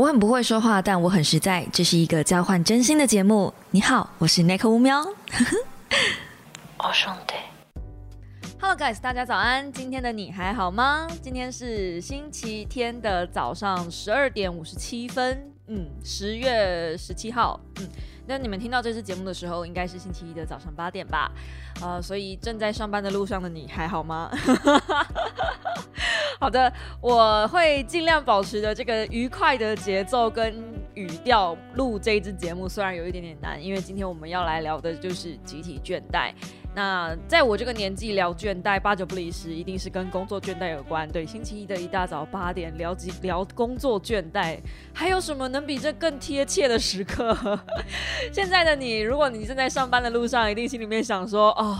我很不会说话，但我很实在。这是一个交换真心的节目。你好，我是 Nick 乌喵。哦兄弟。Hello guys，大家早安。今天的你还好吗？今天是星期天的早上十二点五十七分。嗯，十月十七号。嗯。那你们听到这支节目的时候，应该是星期一的早上八点吧？呃，所以正在上班的路上的你还好吗？好的，我会尽量保持着这个愉快的节奏跟语调录这支节目，虽然有一点点难，因为今天我们要来聊的就是集体倦怠。那在我这个年纪聊倦怠，八九不离十，一定是跟工作倦怠有关。对，星期一的一大早八点聊几聊工作倦怠，还有什么能比这更贴切的时刻？现在的你，如果你正在上班的路上，一定心里面想说：哦，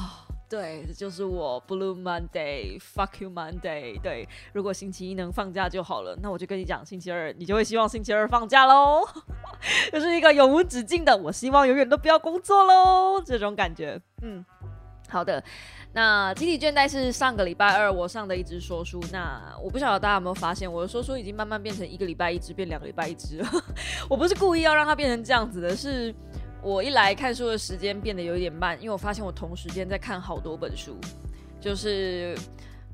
对，这就是我 Blue Monday，Fuck you Monday。对，如果星期一能放假就好了，那我就跟你讲，星期二你就会希望星期二放假喽，就是一个永无止境的，我希望永远都不要工作喽，这种感觉，嗯。好的，那集体倦怠是上个礼拜二我上的一支说书。那我不晓得大家有没有发现，我的说书已经慢慢变成一个礼拜一支，变两个礼拜一支了。我不是故意要让它变成这样子的，是我一来看书的时间变得有一点慢，因为我发现我同时间在看好多本书，就是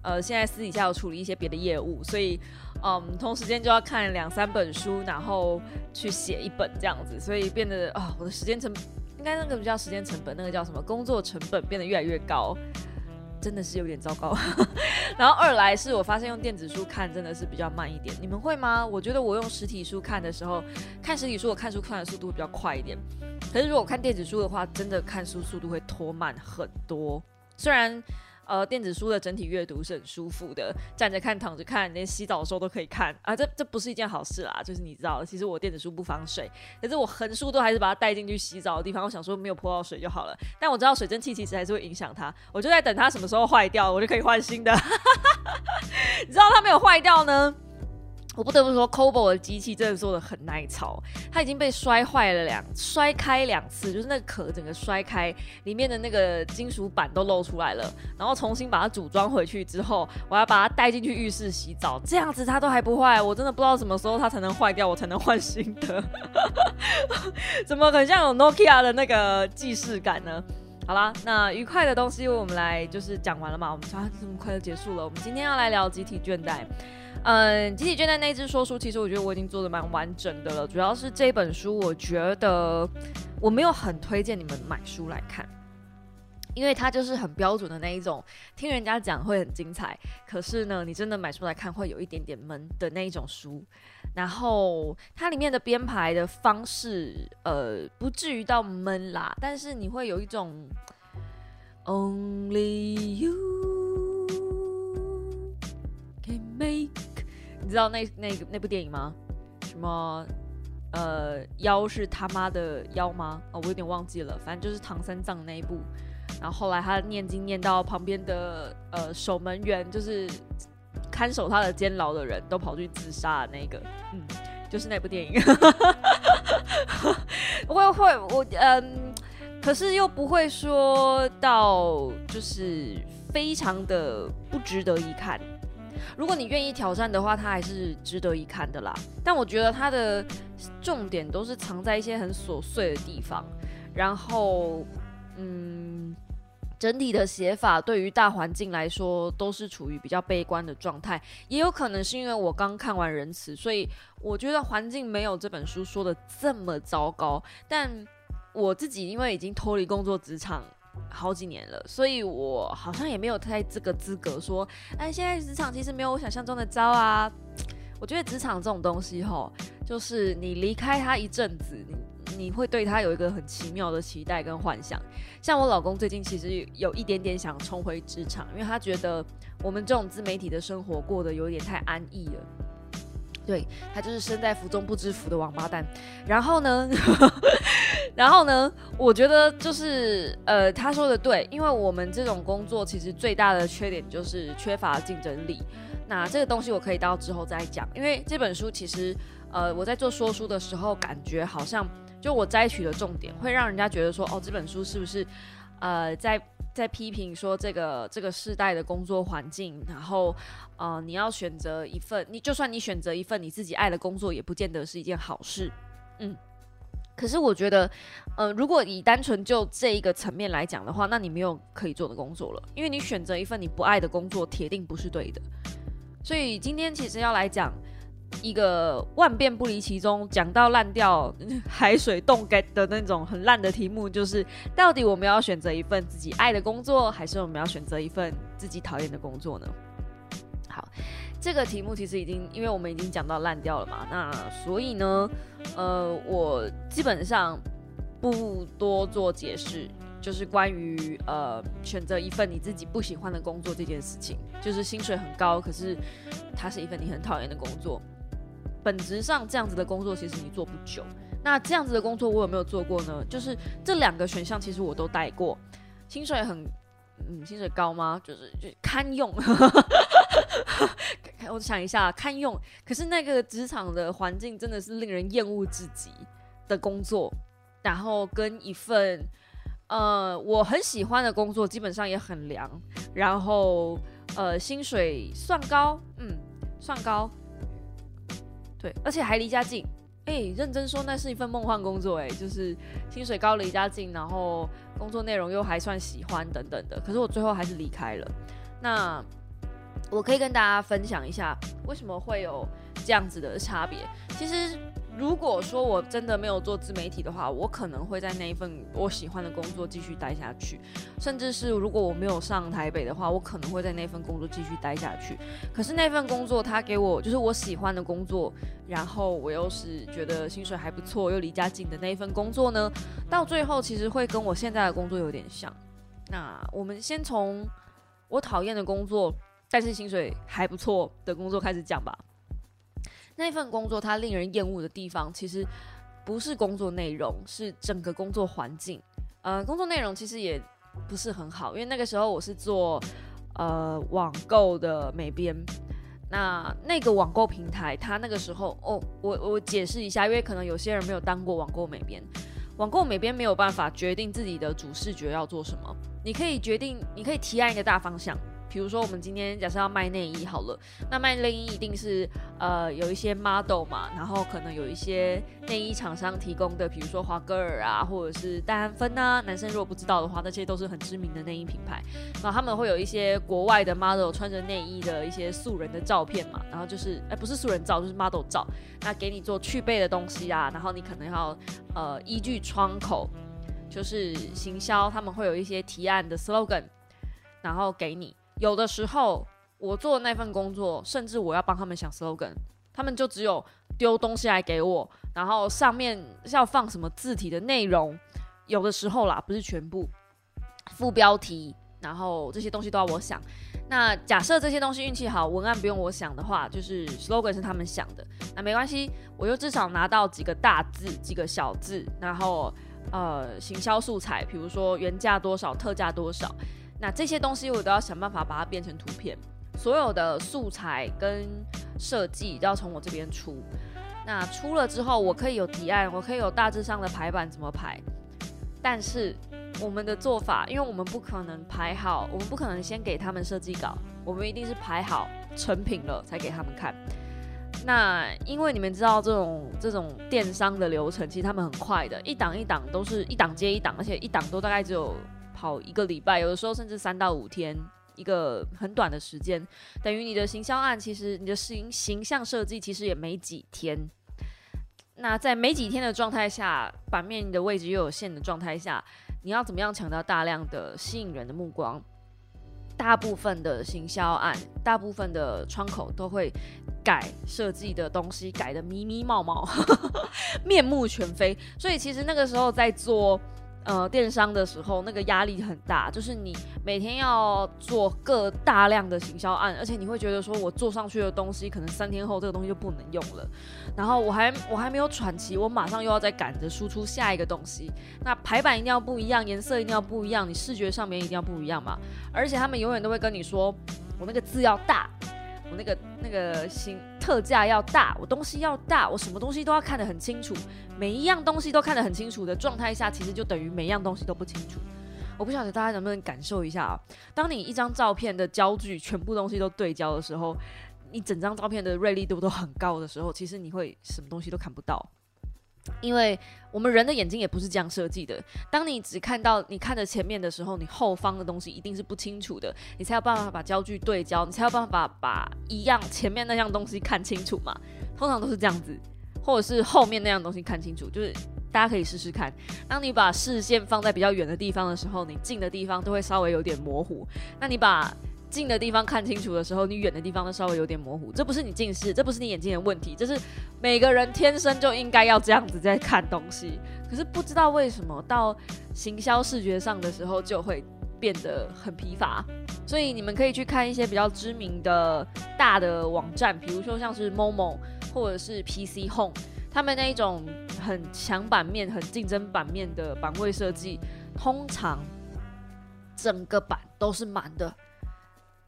呃现在私底下有处理一些别的业务，所以嗯同时间就要看两三本书，然后去写一本这样子，所以变得啊我的时间成。应该那个不叫时间成本，那个叫什么？工作成本变得越来越高，真的是有点糟糕。然后二来是我发现用电子书看真的是比较慢一点，你们会吗？我觉得我用实体书看的时候，看实体书我看书看的速度会比较快一点，可是如果看电子书的话，真的看书速度会拖慢很多。虽然。呃，电子书的整体阅读是很舒服的，站着看、躺着看，连洗澡的时候都可以看啊。这这不是一件好事啦，就是你知道，其实我电子书不防水，可是我横竖都还是把它带进去洗澡的地方。我想说没有泼到水就好了，但我知道水蒸气其实还是会影响它，我就在等它什么时候坏掉，我就可以换新的。你知道它没有坏掉呢？我不得不说 c o b o 的机器真的做的很耐操，它已经被摔坏了两摔开两次，就是那个壳整个摔开，里面的那个金属板都露出来了，然后重新把它组装回去之后，我要把它带进去浴室洗澡，这样子它都还不坏，我真的不知道什么时候它才能坏掉，我才能换新的，怎么很像有 Nokia 的那个既视感呢？好啦，那愉快的东西我们来就是讲完了嘛，我们啊这么快就结束了，我们今天要来聊集体倦怠。嗯，集体倦怠那支说书，其实我觉得我已经做的蛮完整的了。主要是这本书，我觉得我没有很推荐你们买书来看，因为它就是很标准的那一种，听人家讲会很精彩，可是呢，你真的买出来看会有一点点闷的那一种书。然后它里面的编排的方式，呃，不至于到闷啦，但是你会有一种 Only You Can Make。你知道那那个那部电影吗？什么呃妖是他妈的妖吗？哦，我有点忘记了。反正就是唐三藏那一部。然后后来他念经念到旁边的呃守门员，就是看守他的监牢的人都跑去自杀的那个，嗯，就是那部电影。会会我嗯，可是又不会说到就是非常的不值得一看。如果你愿意挑战的话，它还是值得一看的啦。但我觉得它的重点都是藏在一些很琐碎的地方，然后，嗯，整体的写法对于大环境来说都是处于比较悲观的状态。也有可能是因为我刚看完《仁慈》，所以我觉得环境没有这本书说的这么糟糕。但我自己因为已经脱离工作职场。好几年了，所以我好像也没有太这个资格说，哎，现在职场其实没有我想象中的糟啊。我觉得职场这种东西，吼，就是你离开他一阵子，你你会对他有一个很奇妙的期待跟幻想。像我老公最近其实有一点点想重回职场，因为他觉得我们这种自媒体的生活过得有点太安逸了。对他就是身在福中不知福的王八蛋，然后呢，然后呢，我觉得就是呃，他说的对，因为我们这种工作其实最大的缺点就是缺乏竞争力。那这个东西我可以到之后再讲，因为这本书其实呃，我在做说书的时候，感觉好像就我摘取的重点会让人家觉得说，哦，这本书是不是呃在在批评说这个这个世代的工作环境，然后呃你要选择一份，你就算你选择一份你自己爱的工作，也不见得是一件好事。嗯。可是我觉得，呃，如果以单纯就这一个层面来讲的话，那你没有可以做的工作了，因为你选择一份你不爱的工作，铁定不是对的。所以今天其实要来讲一个万变不离其宗、讲到烂掉、海水冻干的那种很烂的题目，就是到底我们要选择一份自己爱的工作，还是我们要选择一份自己讨厌的工作呢？好。这个题目其实已经，因为我们已经讲到烂掉了嘛，那所以呢，呃，我基本上不多做解释，就是关于呃选择一份你自己不喜欢的工作这件事情，就是薪水很高，可是它是一份你很讨厌的工作，本质上这样子的工作其实你做不久。那这样子的工作我有没有做过呢？就是这两个选项其实我都带过，薪水很。嗯，薪水高吗？就是就堪用，我想一下，堪用。可是那个职场的环境真的是令人厌恶至极的工作，然后跟一份呃我很喜欢的工作，基本上也很凉，然后呃薪水算高，嗯，算高，对，而且还离家近。哎，认真说，那是一份梦幻工作，哎，就是薪水高，离家近，然后工作内容又还算喜欢等等的。可是我最后还是离开了。那我可以跟大家分享一下，为什么会有这样子的差别？其实。如果说我真的没有做自媒体的话，我可能会在那一份我喜欢的工作继续待下去，甚至是如果我没有上台北的话，我可能会在那份工作继续待下去。可是那份工作他给我就是我喜欢的工作，然后我又是觉得薪水还不错，又离家近的那一份工作呢，到最后其实会跟我现在的工作有点像。那我们先从我讨厌的工作，但是薪水还不错的工作开始讲吧。那份工作它令人厌恶的地方，其实不是工作内容，是整个工作环境。呃，工作内容其实也不是很好，因为那个时候我是做呃网购的美编。那那个网购平台，它那个时候哦，我我解释一下，因为可能有些人没有当过网购美编，网购美编没有办法决定自己的主视觉要做什么，你可以决定，你可以提案一个大方向。比如说，我们今天假设要卖内衣好了，那卖内衣一定是呃有一些 model 嘛，然后可能有一些内衣厂商提供的，比如说华歌尔啊，或者是戴安芬啊。男生如果不知道的话，那些都是很知名的内衣品牌。那他们会有一些国外的 model 穿着内衣的一些素人的照片嘛，然后就是哎不是素人照，就是 model 照。那给你做去背的东西啊，然后你可能要呃依据窗口，就是行销，他们会有一些提案的 slogan，然后给你。有的时候，我做那份工作，甚至我要帮他们想 slogan，他们就只有丢东西来给我，然后上面要放什么字体的内容，有的时候啦，不是全部，副标题，然后这些东西都要我想。那假设这些东西运气好，文案不用我想的话，就是 slogan 是他们想的，那没关系，我就至少拿到几个大字，几个小字，然后呃，行销素材，比如说原价多少，特价多少。那这些东西我都要想办法把它变成图片，所有的素材跟设计都要从我这边出。那出了之后，我可以有提案，我可以有大致上的排版怎么排。但是我们的做法，因为我们不可能排好，我们不可能先给他们设计稿，我们一定是排好成品了才给他们看。那因为你们知道这种这种电商的流程，其实他们很快的，一档一档都是一档接一档，而且一档都大概只有。跑一个礼拜，有的时候甚至三到五天，一个很短的时间，等于你的行销案，其实你的形形象设计其实也没几天。那在没几天的状态下，版面的位置又有限的状态下，你要怎么样抢到大量的吸引人的目光？大部分的行销案，大部分的窗口都会改设计的东西，改的迷迷冒冒，面目全非。所以其实那个时候在做。呃，电商的时候那个压力很大，就是你每天要做各大量的行销案，而且你会觉得说，我做上去的东西可能三天后这个东西就不能用了，然后我还我还没有喘气，我马上又要再赶着输出下一个东西，那排版一定要不一样，颜色一定要不一样，你视觉上面一定要不一样嘛，而且他们永远都会跟你说，我那个字要大。我那个那个新特价要大，我东西要大，我什么东西都要看得很清楚，每一样东西都看得很清楚的状态下，其实就等于每一样东西都不清楚。我不晓得大家能不能感受一下啊，当你一张照片的焦距全部东西都对焦的时候，你整张照片的锐利度都很高的时候，其实你会什么东西都看不到。因为我们人的眼睛也不是这样设计的。当你只看到你看着前面的时候，你后方的东西一定是不清楚的，你才有办法把焦距对焦，你才有办法把一样前面那样东西看清楚嘛。通常都是这样子，或者是后面那样东西看清楚，就是大家可以试试看。当你把视线放在比较远的地方的时候，你近的地方都会稍微有点模糊。那你把近的地方看清楚的时候，你远的地方都稍微有点模糊。这不是你近视，这不是你眼睛的问题，这是每个人天生就应该要这样子在看东西。可是不知道为什么到行销视觉上的时候就会变得很疲乏。所以你们可以去看一些比较知名的大的网站，比如说像是 Momo 或者是 PC Home，他们那一种很强版面、很竞争版面的版位设计，通常整个版都是满的。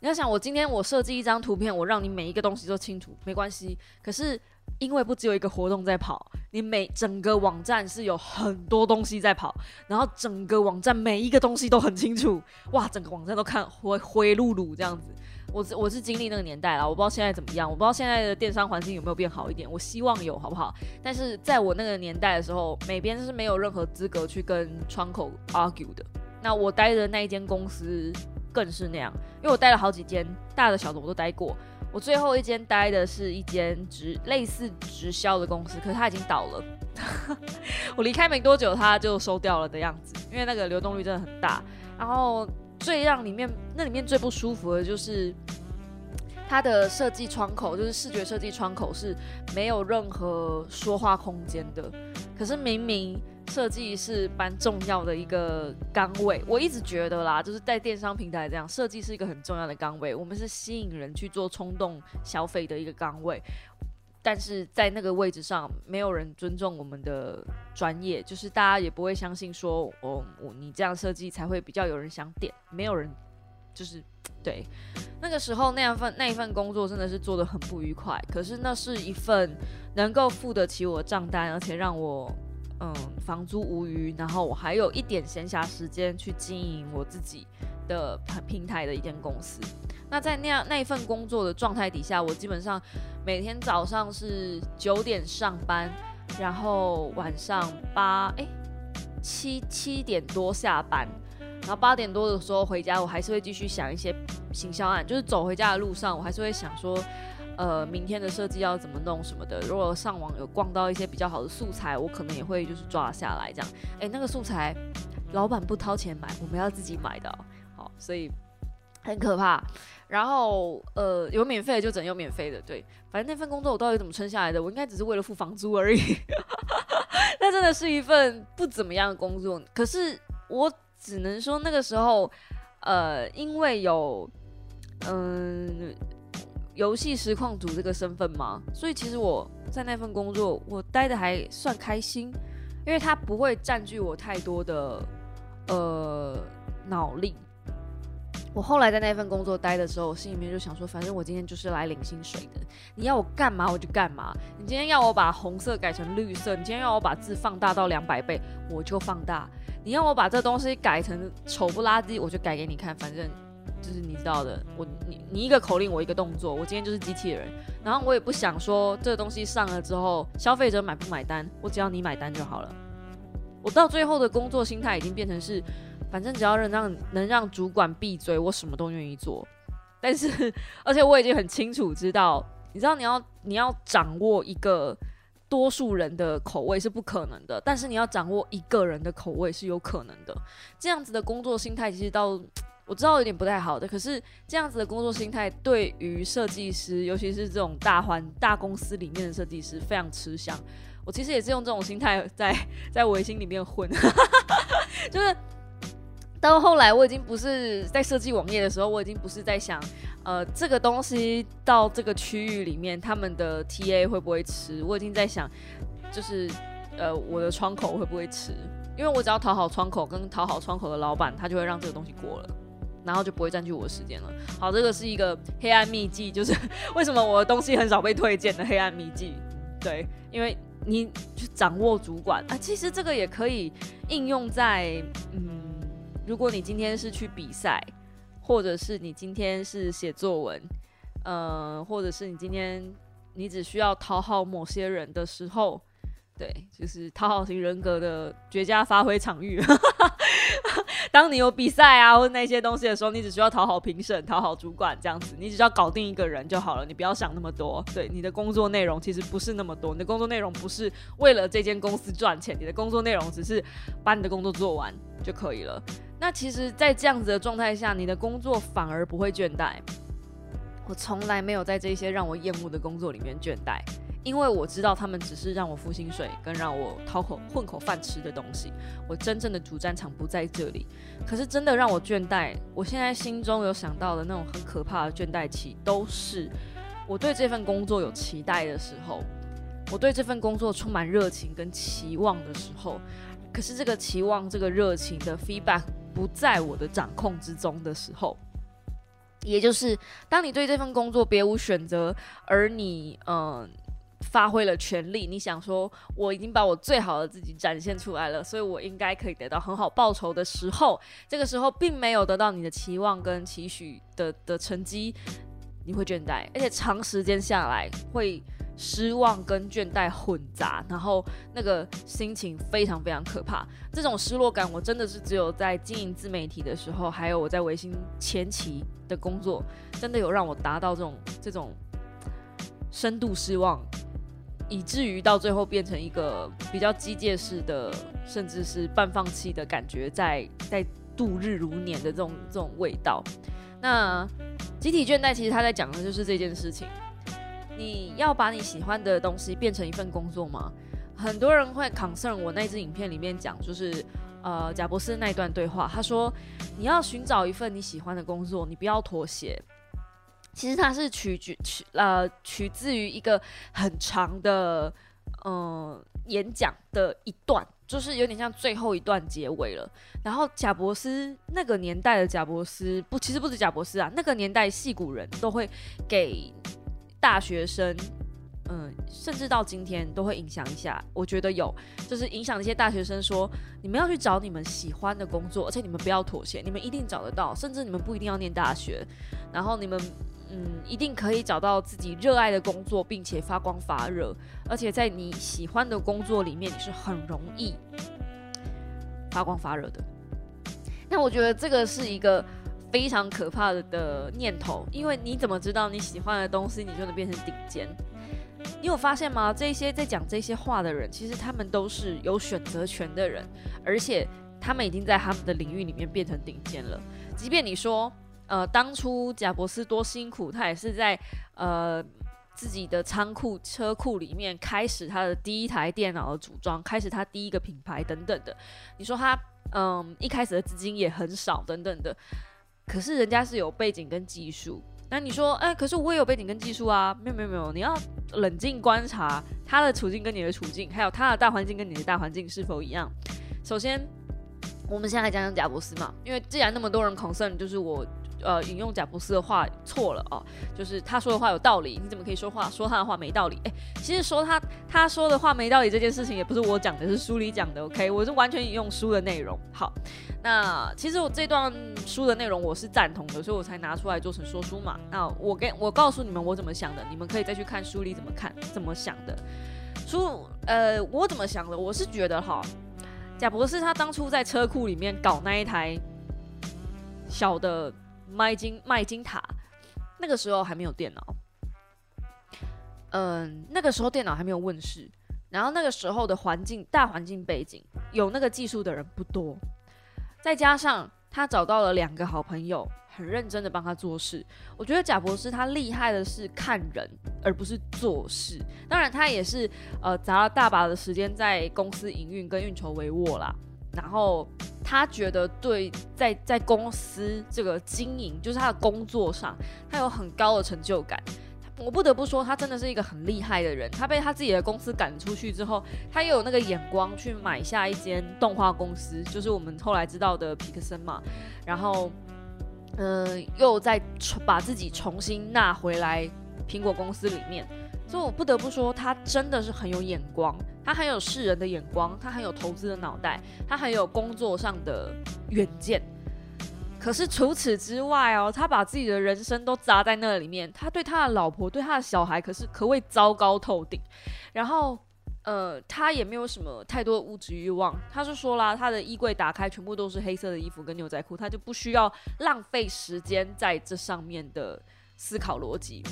你要想，我今天我设计一张图片，我让你每一个东西都清楚，没关系。可是因为不只有一个活动在跑，你每整个网站是有很多东西在跑，然后整个网站每一个东西都很清楚，哇，整个网站都看灰灰碌碌这样子。我我是经历那个年代了，我不知道现在怎么样，我不知道现在的电商环境有没有变好一点，我希望有，好不好？但是在我那个年代的时候，美编是没有任何资格去跟窗口 argue 的。那我待的那一间公司。更是那样，因为我待了好几间，大的小的我都待过。我最后一间待的是一间直类似直销的公司，可是它已经倒了。我离开没多久，它就收掉了的样子，因为那个流动率真的很大。然后最让里面那里面最不舒服的就是它的设计窗口，就是视觉设计窗口是没有任何说话空间的。可是明明。设计是蛮重要的一个岗位，我一直觉得啦，就是在电商平台这样，设计是一个很重要的岗位。我们是吸引人去做冲动消费的一个岗位，但是在那个位置上，没有人尊重我们的专业，就是大家也不会相信说，哦，我你这样设计才会比较有人想点，没有人，就是对那个时候那样份那一份工作真的是做的很不愉快。可是那是一份能够付得起我账单，而且让我。嗯，房租无余，然后我还有一点闲暇时间去经营我自己的平台的一间公司。那在那样那一份工作的状态底下，我基本上每天早上是九点上班，然后晚上八哎七七点多下班，然后八点多的时候回家，我还是会继续想一些行销案，就是走回家的路上，我还是会想说。呃，明天的设计要怎么弄什么的？如果上网有逛到一些比较好的素材，我可能也会就是抓下来这样。哎，那个素材老板不掏钱买，我们要自己买的。好，所以很可怕。然后呃，有免费的就整有免费的，对。反正那份工作我到底怎么撑下来的？我应该只是为了付房租而已。那真的是一份不怎么样的工作。可是我只能说那个时候，呃，因为有嗯。游戏实况组这个身份吗？所以其实我在那份工作，我待的还算开心，因为它不会占据我太多的呃脑力。我后来在那份工作待的时候，我心里面就想说，反正我今天就是来领薪水的，你要我干嘛我就干嘛。你今天要我把红色改成绿色，你今天要我把字放大到两百倍，我就放大。你要我把这东西改成丑不拉几，我就改给你看，反正。就是你知道的，我你你一个口令，我一个动作，我今天就是机器人，然后我也不想说这个东西上了之后，消费者买不买单，我只要你买单就好了。我到最后的工作心态已经变成是，反正只要能让能让主管闭嘴，我什么都愿意做。但是，而且我已经很清楚知道，你知道你要你要掌握一个多数人的口味是不可能的，但是你要掌握一个人的口味是有可能的。这样子的工作心态，其实到。我知道有点不太好的，可是这样子的工作心态对于设计师，尤其是这种大环大公司里面的设计师非常吃香。我其实也是用这种心态在在维新里面混，就是到后来我已经不是在设计网页的时候，我已经不是在想，呃，这个东西到这个区域里面他们的 TA 会不会吃，我已经在想，就是呃我的窗口会不会吃，因为我只要讨好窗口跟讨好窗口的老板，他就会让这个东西过了。然后就不会占据我的时间了。好，这个是一个黑暗秘籍，就是 为什么我的东西很少被推荐的黑暗秘籍。对，因为你去掌握主管啊，其实这个也可以应用在嗯如果你今天是去比赛，或者是你今天是写作文，呃，或者是你今天你只需要讨好某些人的时候，对，就是讨好型人格的绝佳发挥场域。当你有比赛啊，或那些东西的时候，你只需要讨好评审、讨好主管这样子，你只需要搞定一个人就好了，你不要想那么多。对，你的工作内容其实不是那么多，你的工作内容不是为了这间公司赚钱，你的工作内容只是把你的工作做完就可以了。那其实，在这样子的状态下，你的工作反而不会倦怠。我从来没有在这些让我厌恶的工作里面倦怠。因为我知道他们只是让我付薪水跟让我讨口混口饭吃的东西，我真正的主战场不在这里。可是真的让我倦怠，我现在心中有想到的那种很可怕的倦怠期，都是我对这份工作有期待的时候，我对这份工作充满热情跟期望的时候，可是这个期望、这个热情的 feedback 不在我的掌控之中的时候，也就是当你对这份工作别无选择，而你嗯。发挥了全力，你想说我已经把我最好的自己展现出来了，所以我应该可以得到很好报酬的时候，这个时候并没有得到你的期望跟期许的的成绩，你会倦怠，而且长时间下来会失望跟倦怠混杂，然后那个心情非常非常可怕。这种失落感，我真的是只有在经营自媒体的时候，还有我在维新前期的工作，真的有让我达到这种这种深度失望。以至于到最后变成一个比较机械式的，甚至是半放弃的感觉，在在度日如年的这种这种味道。那集体倦怠其实他在讲的就是这件事情。你要把你喜欢的东西变成一份工作吗？很多人会 concern 我那支影片里面讲，就是呃贾博士那一段对话，他说你要寻找一份你喜欢的工作，你不要妥协。其实它是取取取呃取自于一个很长的嗯演讲的一段，就是有点像最后一段结尾了。然后贾博斯那个年代的贾博斯不，其实不止贾博斯啊，那个年代戏骨人都会给大学生，嗯，甚至到今天都会影响一下。我觉得有，就是影响一些大学生说，你们要去找你们喜欢的工作，而且你们不要妥协，你们一定找得到，甚至你们不一定要念大学，然后你们。嗯，一定可以找到自己热爱的工作，并且发光发热。而且在你喜欢的工作里面，你是很容易发光发热的。那我觉得这个是一个非常可怕的念头，因为你怎么知道你喜欢的东西你就能变成顶尖？你有发现吗？这些在讲这些话的人，其实他们都是有选择权的人，而且他们已经在他们的领域里面变成顶尖了。即便你说。呃，当初贾博士多辛苦，他也是在呃自己的仓库车库里面开始他的第一台电脑的组装，开始他第一个品牌等等的。你说他嗯一开始的资金也很少等等的，可是人家是有背景跟技术。那你说，哎，可是我也有背景跟技术啊？没有没有没有，你要冷静观察他的处境跟你的处境，还有他的大环境跟你的大环境是否一样。首先，我们先来讲讲贾博士嘛，因为既然那么多人 concern，就是我。呃，引用贾布斯的话错了哦，就是他说的话有道理，你怎么可以说话说他的话没道理？哎，其实说他他说的话没道理这件事情也不是我讲的，是书里讲的。OK，我是完全引用书的内容。好，那其实我这段书的内容我是赞同的，所以我才拿出来做成说书嘛。那我跟我告诉你们我怎么想的，你们可以再去看书里怎么看怎么想的。书呃，我怎么想的？我是觉得哈，贾博士他当初在车库里面搞那一台小的。麦金麦金塔，那个时候还没有电脑，嗯，那个时候电脑还没有问世，然后那个时候的环境大环境背景，有那个技术的人不多，再加上他找到了两个好朋友，很认真的帮他做事。我觉得贾博士他厉害的是看人，而不是做事。当然，他也是呃砸了大把的时间在公司营运跟运筹帷幄啦。然后他觉得对，在在公司这个经营，就是他的工作上，他有很高的成就感。我不得不说，他真的是一个很厉害的人。他被他自己的公司赶出去之后，他又有那个眼光去买下一间动画公司，就是我们后来知道的皮克森嘛。然后，嗯，又再把自己重新纳回来苹果公司里面。所以我不得不说，他真的是很有眼光。他很有世人的眼光，他很有投资的脑袋，他很有工作上的远见。可是除此之外哦，他把自己的人生都砸在那里面，他对他的老婆、对他的小孩，可是可谓糟糕透顶。然后，呃，他也没有什么太多的物质欲望。他就说啦，他的衣柜打开，全部都是黑色的衣服跟牛仔裤，他就不需要浪费时间在这上面的思考逻辑。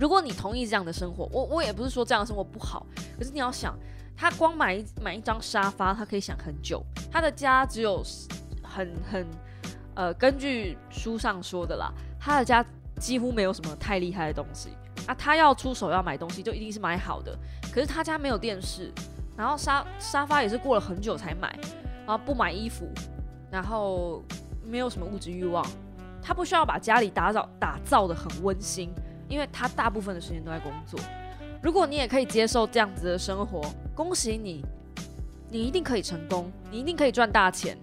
如果你同意这样的生活，我我也不是说这样的生活不好，可是你要想，他光买一买一张沙发，他可以想很久。他的家只有很很。呃，根据书上说的啦，他的家几乎没有什么太厉害的东西啊。他要出手要买东西，就一定是买好的。可是他家没有电视，然后沙沙发也是过了很久才买，然后不买衣服，然后没有什么物质欲望。他不需要把家里打造打造的很温馨，因为他大部分的时间都在工作。如果你也可以接受这样子的生活，恭喜你，你一定可以成功，你一定可以赚大钱。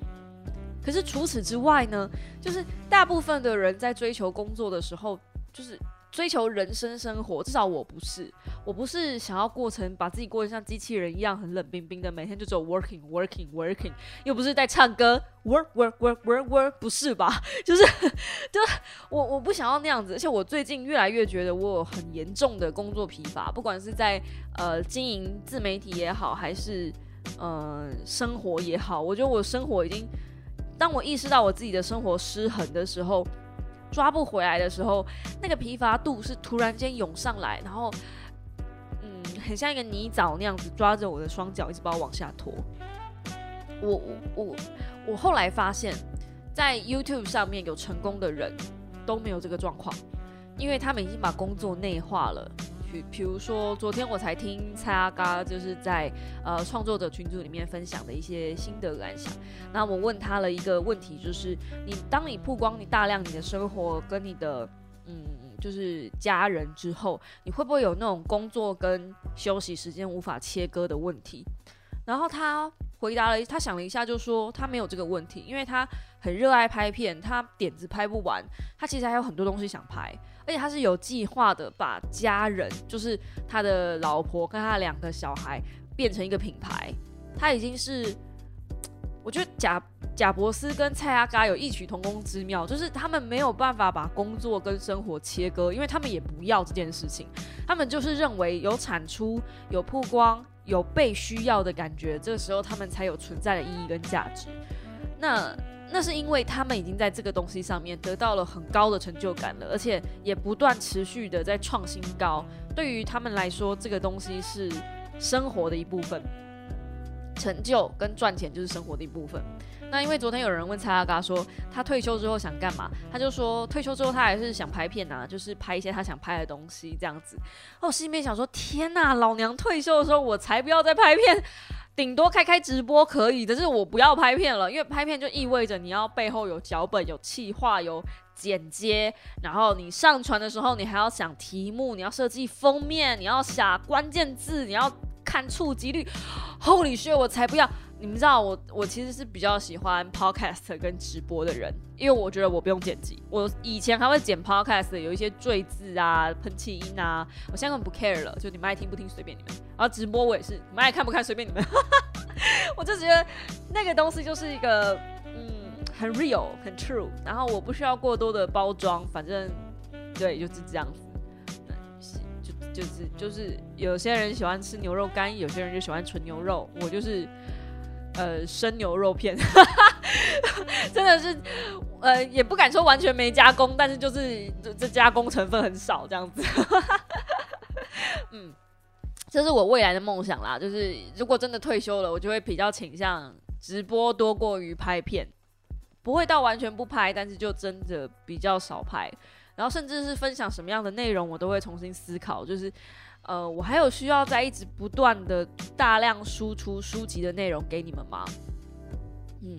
可是除此之外呢，就是大部分的人在追求工作的时候，就是追求人生生活。至少我不是，我不是想要过成把自己过得像机器人一样很冷冰冰的，每天就只有 working working working，又不是在唱歌 work work work work work，不是吧？就是，就我我不想要那样子。而且我最近越来越觉得我有很严重的工作疲乏，不管是在呃经营自媒体也好，还是呃生活也好，我觉得我生活已经。当我意识到我自己的生活失衡的时候，抓不回来的时候，那个疲乏度是突然间涌上来，然后，嗯，很像一个泥沼那样子抓着我的双脚，一直把我往下拖。我我我我后来发现，在 YouTube 上面有成功的人都没有这个状况，因为他们已经把工作内化了。比比如说，昨天我才听蔡阿嘎就是在呃创作者群组里面分享的一些心得感想。那我问他了一个问题，就是你当你曝光你大量你的生活跟你的嗯就是家人之后，你会不会有那种工作跟休息时间无法切割的问题？然后他回答了，他想了一下，就说他没有这个问题，因为他很热爱拍片，他点子拍不完，他其实还有很多东西想拍。而且他是有计划的，把家人，就是他的老婆跟他两个小孩，变成一个品牌。他已经是，我觉得贾贾伯斯跟蔡阿嘎有异曲同工之妙，就是他们没有办法把工作跟生活切割，因为他们也不要这件事情，他们就是认为有产出、有曝光、有被需要的感觉，这个时候他们才有存在的意义跟价值。那。那是因为他们已经在这个东西上面得到了很高的成就感了，而且也不断持续的在创新高。对于他们来说，这个东西是生活的一部分，成就跟赚钱就是生活的一部分。那因为昨天有人问蔡阿嘎说他退休之后想干嘛，他就说退休之后他还是想拍片啊，就是拍一些他想拍的东西这样子。我心里面想说，天呐，老娘退休的时候我才不要再拍片。顶多开开直播可以，但是我不要拍片了，因为拍片就意味着你要背后有脚本、有气划、有剪接，然后你上传的时候，你还要想题目，你要设计封面，你要下关键字，你要看触及率。Holy shit！我才不要。你们知道我，我其实是比较喜欢 podcast 跟直播的人，因为我觉得我不用剪辑。我以前还会剪 podcast，有一些赘字啊、喷气音啊，我现在根本不 care 了，就你们爱听不听随便你们。然后直播我也是，你们爱看不看随便你们。我就觉得那个东西就是一个嗯很 real 很 true，然后我不需要过多的包装，反正对就是这样子。就是就是有些人喜欢吃牛肉干，有些人就喜欢纯牛肉，我就是。呃，生牛肉片，真的是，呃，也不敢说完全没加工，但是就是这加工成分很少这样子。嗯，这是我未来的梦想啦，就是如果真的退休了，我就会比较倾向直播多过于拍片，不会到完全不拍，但是就真的比较少拍，然后甚至是分享什么样的内容，我都会重新思考，就是。呃，我还有需要在一直不断的大量输出书籍的内容给你们吗？嗯，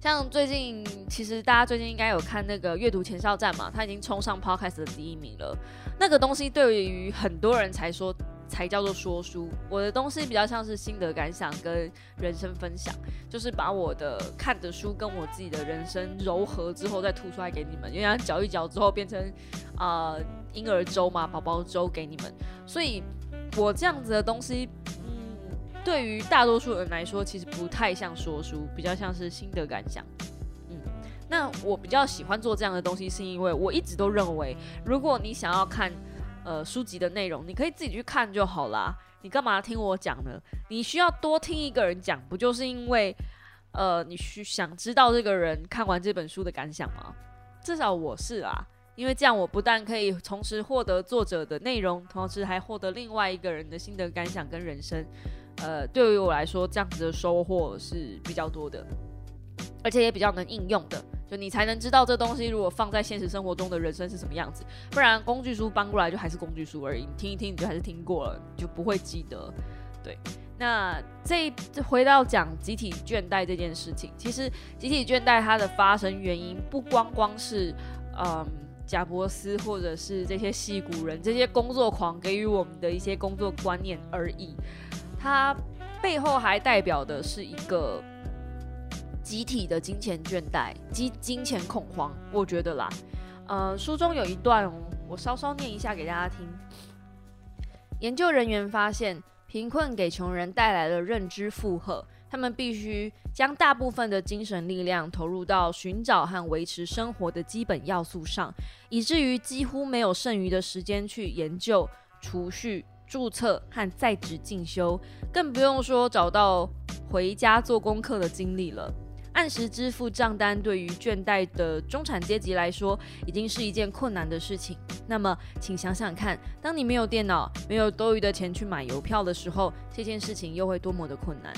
像最近其实大家最近应该有看那个阅读前哨站嘛，他已经冲上 Podcast 的第一名了。那个东西对于很多人才说才叫做说书，我的东西比较像是心得感想跟人生分享，就是把我的看的书跟我自己的人生柔合之后再吐出来给你们，因为搅一搅之后变成啊。婴儿粥嘛，宝宝粥给你们，所以我这样子的东西，嗯，对于大多数人来说，其实不太像说书，比较像是心得感想。嗯，那我比较喜欢做这样的东西，是因为我一直都认为，如果你想要看呃书籍的内容，你可以自己去看就好啦。你干嘛听我讲呢？你需要多听一个人讲，不就是因为呃你需想知道这个人看完这本书的感想吗？至少我是啊。因为这样，我不但可以同时获得作者的内容，同时还获得另外一个人的心得感想跟人生。呃，对于我来说，这样子的收获是比较多的，而且也比较能应用的。就你才能知道这东西如果放在现实生活中的人生是什么样子。不然工具书搬过来就还是工具书而已，你听一听你就还是听过了，就不会记得。对，那这回到讲集体倦怠这件事情，其实集体倦怠它的发生原因不光光是嗯。贾伯斯或者是这些戏骨人、这些工作狂给予我们的一些工作观念而已，它背后还代表的是一个集体的金钱倦怠、金金钱恐慌。我觉得啦，呃，书中有一段，我稍稍念一下给大家听。研究人员发现，贫困给穷人带来了认知负荷。他们必须将大部分的精神力量投入到寻找和维持生活的基本要素上，以至于几乎没有剩余的时间去研究、储蓄、注册和在职进修，更不用说找到回家做功课的精力了。按时支付账单对于倦怠的中产阶级来说，已经是一件困难的事情。那么，请想想看，当你没有电脑、没有多余的钱去买邮票的时候，这件事情又会多么的困难？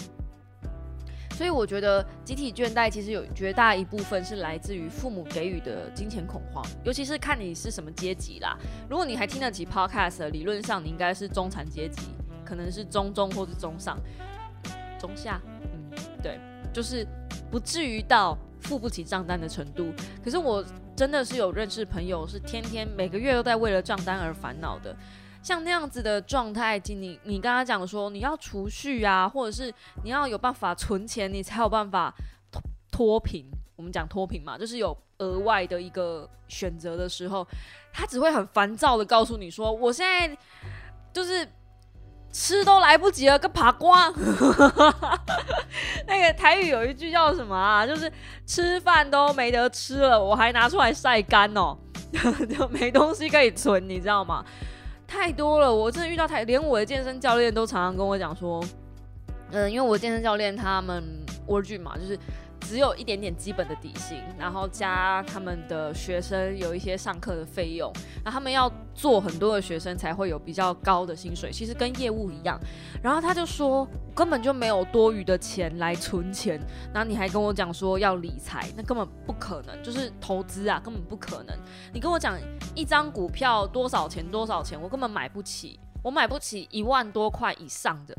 所以我觉得集体倦怠其实有绝大一部分是来自于父母给予的金钱恐慌，尤其是看你是什么阶级啦。如果你还听得起 podcast，理论上你应该是中产阶级，可能是中中或者中上、中下，嗯，对，就是不至于到付不起账单的程度。可是我真的是有认识朋友是天天每个月都在为了账单而烦恼的。像那样子的状态，经你你刚刚讲说你要储蓄啊，或者是你要有办法存钱，你才有办法脱贫。我们讲脱贫嘛，就是有额外的一个选择的时候，他只会很烦躁的告诉你说，我现在就是吃都来不及了，个爬瓜。那个台语有一句叫什么啊？就是吃饭都没得吃了，我还拿出来晒干哦，就没东西可以存，你知道吗？太多了，我真的遇到太，连我的健身教练都常常跟我讲说，嗯，因为我健身教练他们 w o r 嘛，就是只有一点点基本的底薪，然后加他们的学生有一些上课的费用，那他们要做很多的学生才会有比较高的薪水，其实跟业务一样。然后他就说根本就没有多余的钱来存钱，然后你还跟我讲说要理财，那根本不可能，就是投资啊，根本不可能。你跟我讲。一张股票多少钱？多少钱？我根本买不起，我买不起一万多块以上的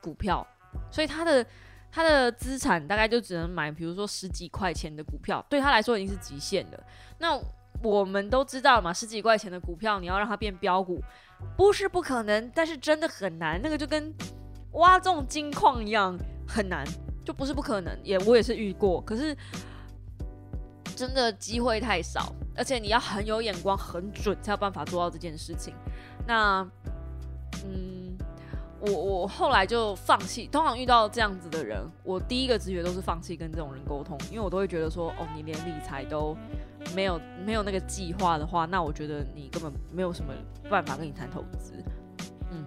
股票，所以他的他的资产大概就只能买，比如说十几块钱的股票，对他来说已经是极限了。那我们都知道嘛，十几块钱的股票，你要让它变标股，不是不可能，但是真的很难。那个就跟挖这种金矿一样，很难，就不是不可能。也我也是遇过，可是。真的机会太少，而且你要很有眼光、很准，才有办法做到这件事情。那，嗯，我我后来就放弃。通常遇到这样子的人，我第一个直觉都是放弃跟这种人沟通，因为我都会觉得说，哦，你连理财都没有没有那个计划的话，那我觉得你根本没有什么办法跟你谈投资。嗯，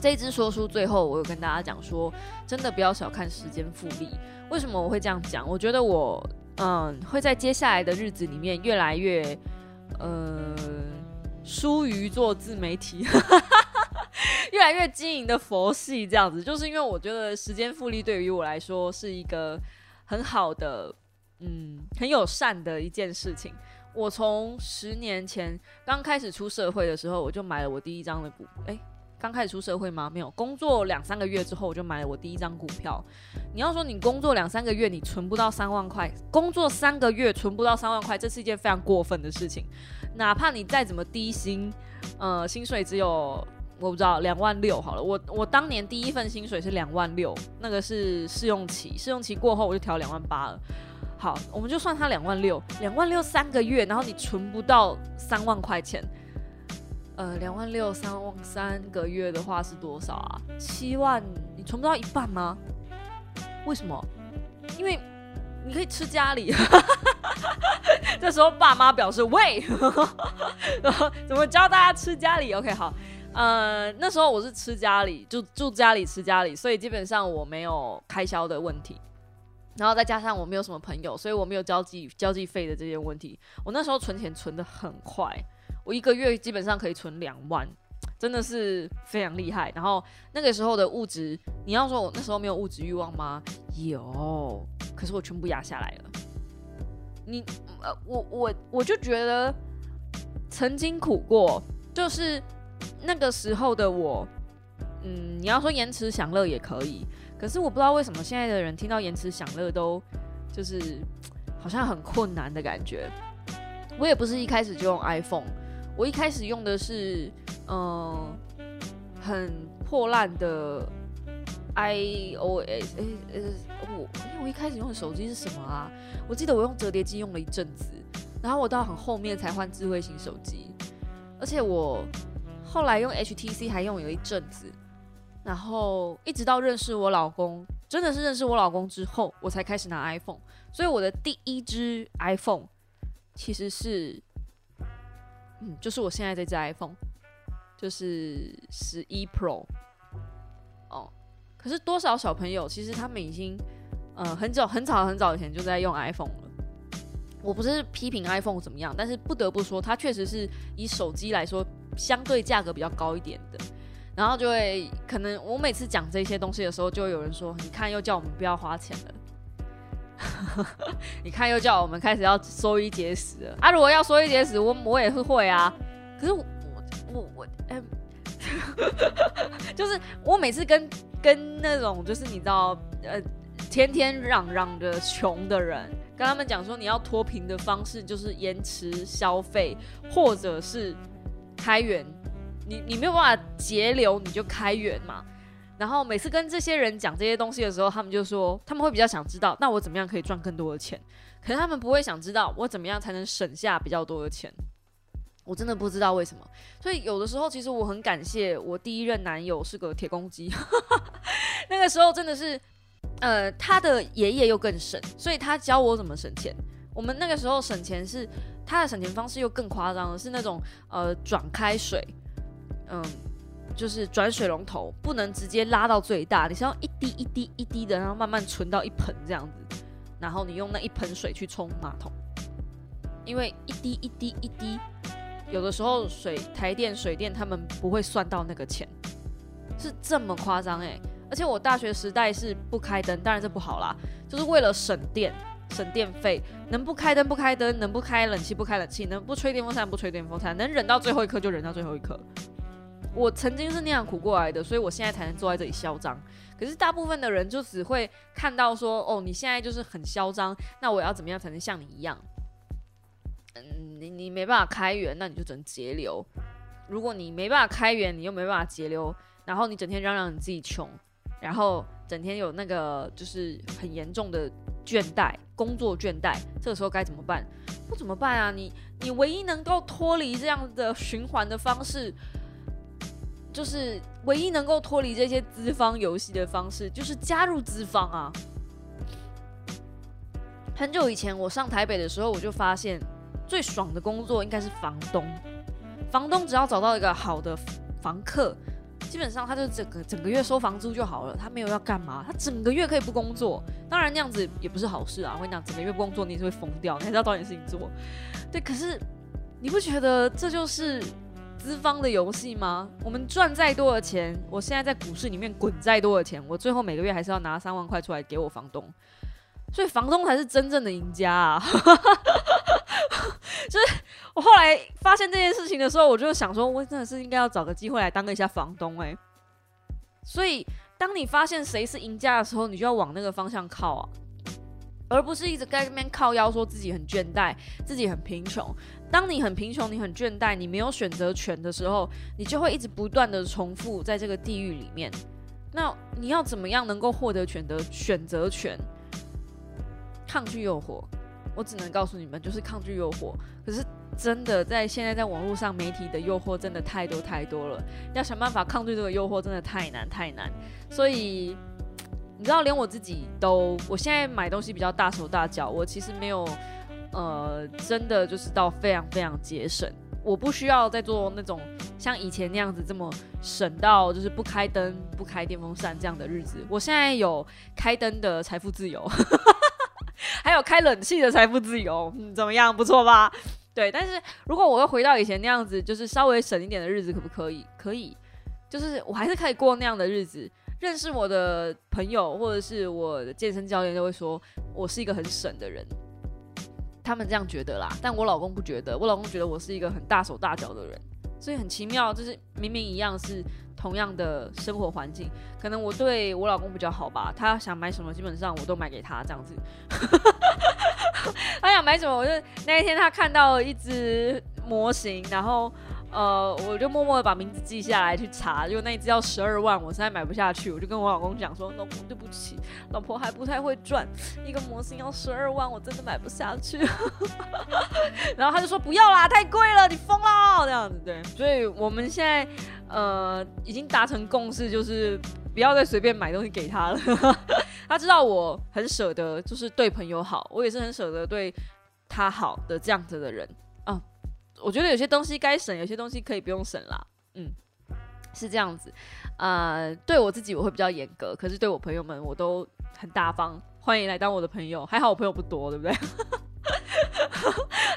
这一支说书最后，我有跟大家讲说，真的不要小看时间复利。为什么我会这样讲？我觉得我。嗯，会在接下来的日子里面越来越，呃，疏于做自媒体，越来越经营的佛系这样子，就是因为我觉得时间复利对于我来说是一个很好的，嗯，很友善的一件事情。我从十年前刚开始出社会的时候，我就买了我第一张的股，哎。刚开始出社会吗？没有，工作两三个月之后，我就买了我第一张股票。你要说你工作两三个月，你存不到三万块，工作三个月存不到三万块，这是一件非常过分的事情。哪怕你再怎么低薪，呃，薪水只有我不知道两万六好了。我我当年第一份薪水是两万六，那个是试用期，试用期过后我就调两万八了。好，我们就算它两万六，两万六三个月，然后你存不到三万块钱。呃，两万六三万三个月的话是多少啊？七万，你存不到一半吗？为什么？因为你可以吃家里。这时候爸妈表示喂，怎么教大家吃家里？OK，好，呃，那时候我是吃家里，就住家里吃家里，所以基本上我没有开销的问题。然后再加上我没有什么朋友，所以我没有交际交际费的这些问题。我那时候存钱存的很快，我一个月基本上可以存两万，真的是非常厉害。然后那个时候的物质，你要说我那时候没有物质欲望吗？有，可是我全部压下来了。你呃，我我我就觉得曾经苦过，就是那个时候的我，嗯，你要说延迟享乐也可以。可是我不知道为什么现在的人听到延迟享乐都就是好像很困难的感觉。我也不是一开始就用 iPhone，我一开始用的是嗯很破烂的 iOS。哎呃，我因为我一开始用的手机是什么啊？我记得我用折叠机用了一阵子，然后我到很后面才换智慧型手机，而且我后来用 HTC 还用有一阵子。然后一直到认识我老公，真的是认识我老公之后，我才开始拿 iPhone。所以我的第一支 iPhone 其实是，嗯，就是我现在这支 iPhone，就是十一 Pro。哦，可是多少小朋友其实他们已经，呃，很早很早很早以前就在用 iPhone 了。我不是批评 iPhone 怎么样，但是不得不说，它确实是以手机来说，相对价格比较高一点的。然后就会可能我每次讲这些东西的时候，就会有人说：“你看，又叫我们不要花钱了。”你看，又叫我们开始要收一节食了啊！如果要收一节食，我我也是会啊。可是我我我哎，就是我每次跟跟那种就是你知道呃天天嚷嚷着穷的人，跟他们讲说你要脱贫的方式就是延迟消费，或者是开源。你你没有办法节流，你就开源嘛。然后每次跟这些人讲这些东西的时候，他们就说他们会比较想知道，那我怎么样可以赚更多的钱？可是他们不会想知道我怎么样才能省下比较多的钱。我真的不知道为什么。所以有的时候，其实我很感谢我第一任男友是个铁公鸡。那个时候真的是，呃，他的爷爷又更省，所以他教我怎么省钱。我们那个时候省钱是他的省钱方式又更夸张了，是那种呃转开水。嗯，就是转水龙头不能直接拉到最大，你是要一滴一滴一滴的，然后慢慢存到一盆这样子，然后你用那一盆水去冲马桶，因为一滴一滴一滴，有的时候水台电水电他们不会算到那个钱，是这么夸张诶。而且我大学时代是不开灯，当然这不好啦，就是为了省电省电费，能不开灯不开灯，能不开冷气不开冷气，能不吹电风扇不吹电风扇，能忍到最后一刻就忍到最后一刻。我曾经是那样苦过来的，所以我现在才能坐在这里嚣张。可是大部分的人就只会看到说，哦，你现在就是很嚣张，那我要怎么样才能像你一样？嗯，你你没办法开源，那你就只能节流。如果你没办法开源，你又没办法节流，然后你整天嚷嚷你自己穷，然后整天有那个就是很严重的倦怠，工作倦怠，这个时候该怎么办？不怎么办啊？你你唯一能够脱离这样的循环的方式。就是唯一能够脱离这些资方游戏的方式，就是加入资方啊。很久以前我上台北的时候，我就发现最爽的工作应该是房东。房东只要找到一个好的房客，基本上他就整个整个月收房租就好了，他没有要干嘛，他整个月可以不工作。当然那样子也不是好事啊，我跟你讲，整个月不工作你也是会疯掉，你还是要找点事情做。对，可是你不觉得这就是？资方的游戏吗？我们赚再多的钱，我现在在股市里面滚再多的钱，我最后每个月还是要拿三万块出来给我房东，所以房东才是真正的赢家啊！就是我后来发现这件事情的时候，我就想说，我真的是应该要找个机会来当一下房东哎。所以，当你发现谁是赢家的时候，你就要往那个方向靠啊。而不是一直在那边靠腰说自己很倦怠，自己很贫穷。当你很贫穷，你很倦怠，你没有选择权的时候，你就会一直不断的重复在这个地狱里面。那你要怎么样能够获得选择选择权？抗拒诱惑，我只能告诉你们，就是抗拒诱惑。可是真的在现在在网络上媒体的诱惑真的太多太多了，要想办法抗拒这个诱惑真的太难太难。所以。你知道，连我自己都，我现在买东西比较大手大脚，我其实没有，呃，真的就是到非常非常节省。我不需要再做那种像以前那样子这么省到就是不开灯、不开电风扇这样的日子。我现在有开灯的财富自由，还有开冷气的财富自由，怎么样？不错吧？对。但是如果我又回到以前那样子，就是稍微省一点的日子，可不可以？可以，就是我还是可以过那样的日子。认识我的朋友或者是我的健身教练都会说我是一个很省的人，他们这样觉得啦，但我老公不觉得，我老公觉得我是一个很大手大脚的人，所以很奇妙，就是明明一样是同样的生活环境，可能我对我老公比较好吧，他想买什么基本上我都买给他这样子，他想买什么我就那一天他看到一只模型，然后。呃，我就默默的把名字记下来去查，就那一只要十二万，我实在买不下去，我就跟我老公讲说，老公对不起，老婆还不太会赚，一个模型要十二万，我真的买不下去。然后他就说不要啦，太贵了，你疯了这样子对，所以我们现在呃已经达成共识，就是不要再随便买东西给他了。他知道我很舍得，就是对朋友好，我也是很舍得对他好的这样子的人。我觉得有些东西该省，有些东西可以不用省啦。嗯，是这样子。呃，对我自己我会比较严格，可是对我朋友们我都很大方，欢迎来当我的朋友。还好我朋友不多，对不对？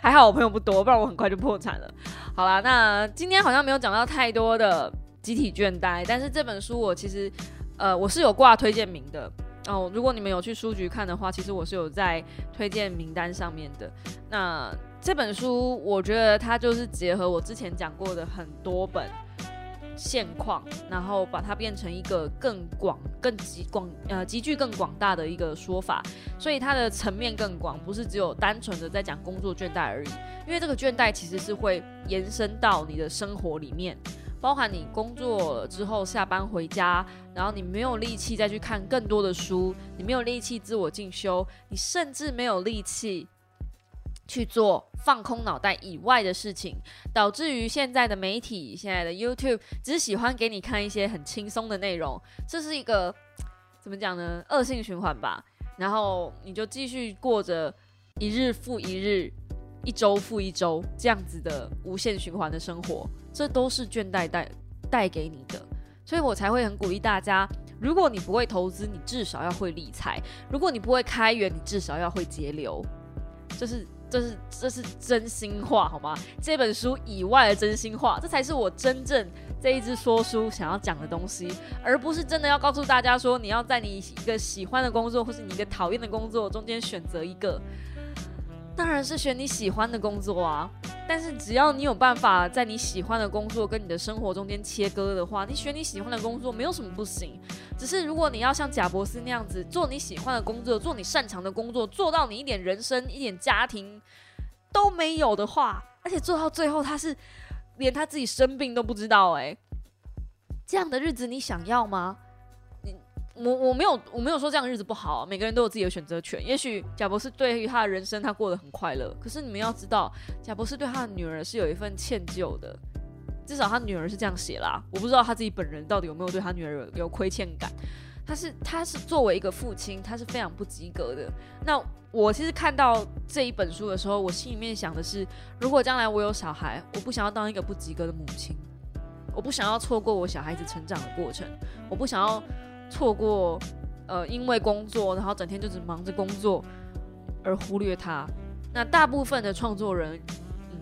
还好我朋友不多，不然我很快就破产了。好啦，那今天好像没有讲到太多的集体倦怠，但是这本书我其实呃我是有挂推荐名的哦。如果你们有去书局看的话，其实我是有在推荐名单上面的。那这本书，我觉得它就是结合我之前讲过的很多本现况，然后把它变成一个更广、更极广呃极具更广大的一个说法，所以它的层面更广，不是只有单纯的在讲工作倦怠而已。因为这个倦怠其实是会延伸到你的生活里面，包含你工作之后下班回家，然后你没有力气再去看更多的书，你没有力气自我进修，你甚至没有力气。去做放空脑袋以外的事情，导致于现在的媒体、现在的 YouTube 只喜欢给你看一些很轻松的内容，这是一个怎么讲呢？恶性循环吧。然后你就继续过着一日复一日、一周复一周这样子的无限循环的生活，这都是倦怠带带给你的。所以我才会很鼓励大家：如果你不会投资，你至少要会理财；如果你不会开源，你至少要会节流。这是。这是这是真心话，好吗？这本书以外的真心话，这才是我真正这一支说书想要讲的东西，而不是真的要告诉大家说，你要在你一个喜欢的工作，或是你一个讨厌的工作中间选择一个。当然是选你喜欢的工作啊！但是只要你有办法在你喜欢的工作跟你的生活中间切割的话，你选你喜欢的工作没有什么不行。只是如果你要像贾博士那样子做你喜欢的工作，做你擅长的工作，做到你一点人生、一点家庭都没有的话，而且做到最后他是连他自己生病都不知道，诶，这样的日子你想要吗？我我没有我没有说这样日子不好，每个人都有自己的选择权。也许贾博士对于他的人生他过得很快乐，可是你们要知道，贾博士对他的女儿是有一份歉疚的，至少他女儿是这样写啦。我不知道他自己本人到底有没有对他女儿有亏欠感。他是他是作为一个父亲，他是非常不及格的。那我其实看到这一本书的时候，我心里面想的是，如果将来我有小孩，我不想要当一个不及格的母亲，我不想要错过我小孩子成长的过程，我不想要。错过，呃，因为工作，然后整天就只忙着工作，而忽略他。那大部分的创作人，嗯，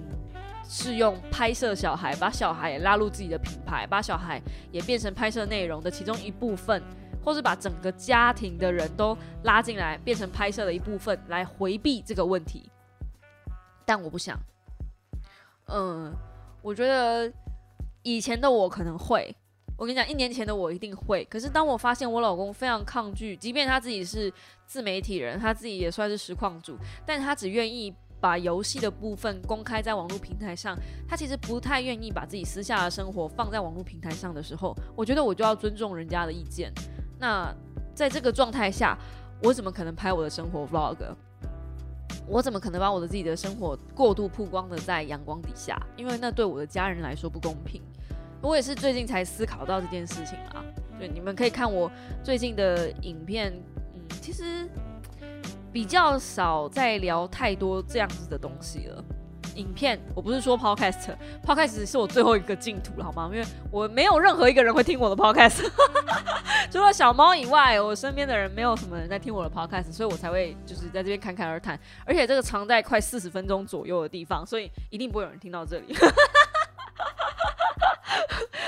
是用拍摄小孩，把小孩也拉入自己的品牌，把小孩也变成拍摄内容的其中一部分，或是把整个家庭的人都拉进来，变成拍摄的一部分，来回避这个问题。但我不想，嗯，我觉得以前的我可能会。我跟你讲，一年前的我一定会。可是当我发现我老公非常抗拒，即便他自己是自媒体人，他自己也算是实况主，但他只愿意把游戏的部分公开在网络平台上，他其实不太愿意把自己私下的生活放在网络平台上的时候，我觉得我就要尊重人家的意见。那在这个状态下，我怎么可能拍我的生活 vlog？我怎么可能把我的自己的生活过度曝光的在阳光底下？因为那对我的家人来说不公平。我也是最近才思考到这件事情啦，对你们可以看我最近的影片，嗯，其实比较少在聊太多这样子的东西了。影片，我不是说 podcast，podcast 是我最后一个净土了，好吗？因为我没有任何一个人会听我的 podcast，除了小猫以外，我身边的人没有什么人在听我的 podcast，所以我才会就是在这边侃侃而谈。而且这个长在快四十分钟左右的地方，所以一定不会有人听到这里，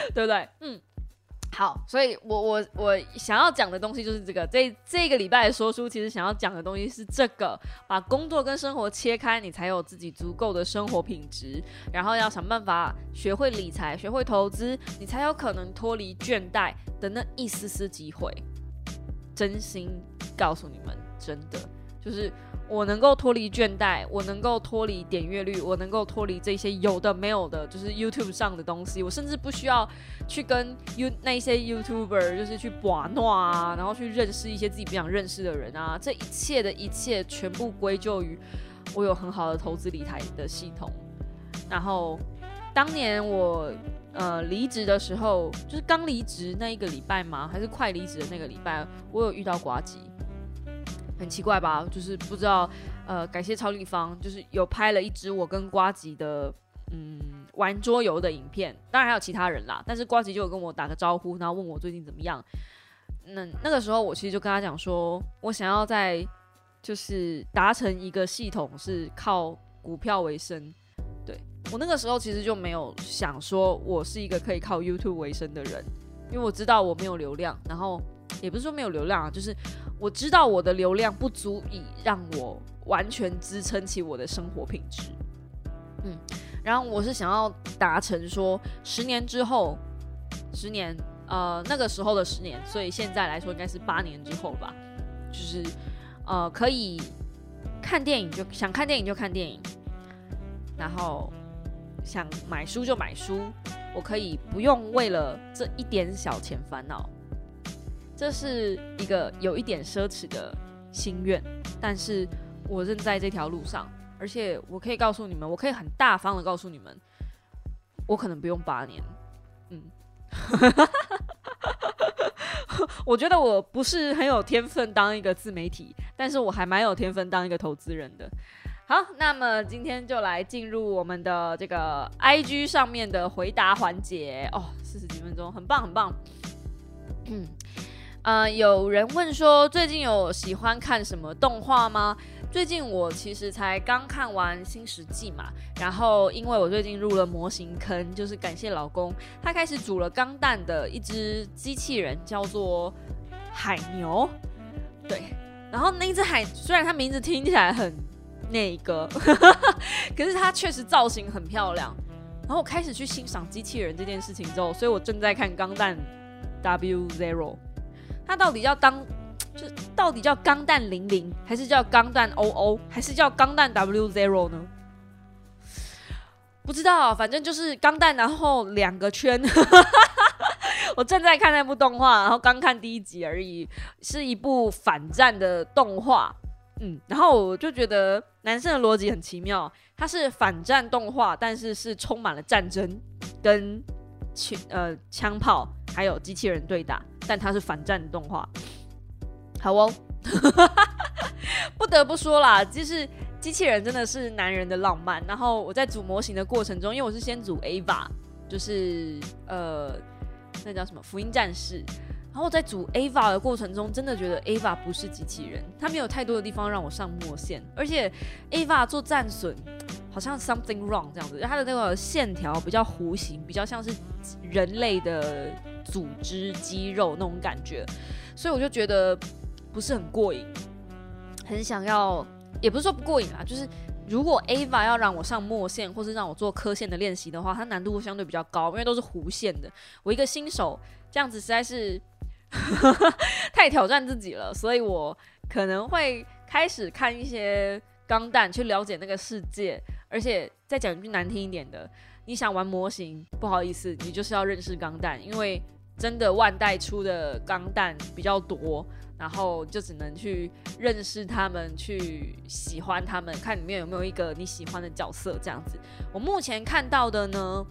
对不对？嗯。好，所以我我我想要讲的东西就是这个。这这个礼拜的说书，其实想要讲的东西是这个：把工作跟生活切开，你才有自己足够的生活品质。然后要想办法学会理财，学会投资，你才有可能脱离倦怠的那一丝丝机会。真心告诉你们，真的就是。我能够脱离倦怠，我能够脱离点阅率，我能够脱离这些有的没有的，就是 YouTube 上的东西。我甚至不需要去跟 You 那些 YouTuber 就是去玩闹啊，然后去认识一些自己不想认识的人啊。这一切的一切全部归咎于我有很好的投资理财的系统。然后当年我呃离职的时候，就是刚离职那一个礼拜吗？还是快离职的那个礼拜，我有遇到瓜吉。很奇怪吧？就是不知道，呃，感谢超立方，就是有拍了一支我跟瓜吉的，嗯，玩桌游的影片。当然还有其他人啦，但是瓜吉就有跟我打个招呼，然后问我最近怎么样。那那个时候我其实就跟他讲说，我想要在就是达成一个系统，是靠股票为生。对我那个时候其实就没有想说我是一个可以靠 YouTube 为生的人，因为我知道我没有流量，然后也不是说没有流量啊，就是。我知道我的流量不足以让我完全支撑起我的生活品质，嗯，然后我是想要达成说十年之后，十年，呃，那个时候的十年，所以现在来说应该是八年之后吧，就是呃，可以看电影就想看电影就看电影，然后想买书就买书，我可以不用为了这一点小钱烦恼。这是一个有一点奢侈的心愿，但是我正在这条路上，而且我可以告诉你们，我可以很大方的告诉你们，我可能不用八年，嗯，我觉得我不是很有天分当一个自媒体，但是我还蛮有天分当一个投资人的。好，那么今天就来进入我们的这个 IG 上面的回答环节哦，四十几分钟，很棒很棒，嗯。呃，有人问说最近有喜欢看什么动画吗？最近我其实才刚看完《新石纪》嘛，然后因为我最近入了模型坑，就是感谢老公，他开始组了钢弹的一只机器人，叫做海牛。对，然后那只海虽然它名字听起来很那个，可是它确实造型很漂亮。然后我开始去欣赏机器人这件事情之后，所以我正在看《钢弹 W Zero》。它到底要当，就到底叫钢弹零零，还是叫钢弹 O O，还是叫钢弹 W Zero 呢？不知道，反正就是钢弹，然后两个圈。我正在看那部动画，然后刚看第一集而已，是一部反战的动画。嗯，然后我就觉得男生的逻辑很奇妙，它是反战动画，但是是充满了战争跟枪呃枪炮，还有机器人对打。但它是反战动画，好哦，不得不说啦，就是机器人真的是男人的浪漫。然后我在组模型的过程中，因为我是先组 Ava，就是呃，那叫什么福音战士。然后我在组 Ava 的过程中，真的觉得 Ava 不是机器人，它没有太多的地方让我上墨线，而且 Ava 做战损好像 something wrong 这样子，它的那个线条比较弧形，比较像是人类的。组织肌肉那种感觉，所以我就觉得不是很过瘾，很想要，也不是说不过瘾啊，就是如果 Ava 要让我上墨线，或是让我做科线的练习的话，它难度相对比较高，因为都是弧线的。我一个新手这样子实在是 太挑战自己了，所以我可能会开始看一些钢弹，去了解那个世界。而且再讲一句难听一点的，你想玩模型，不好意思，你就是要认识钢弹，因为。真的万代出的钢弹比较多，然后就只能去认识他们，去喜欢他们，看里面有没有一个你喜欢的角色这样子。我目前看到的呢，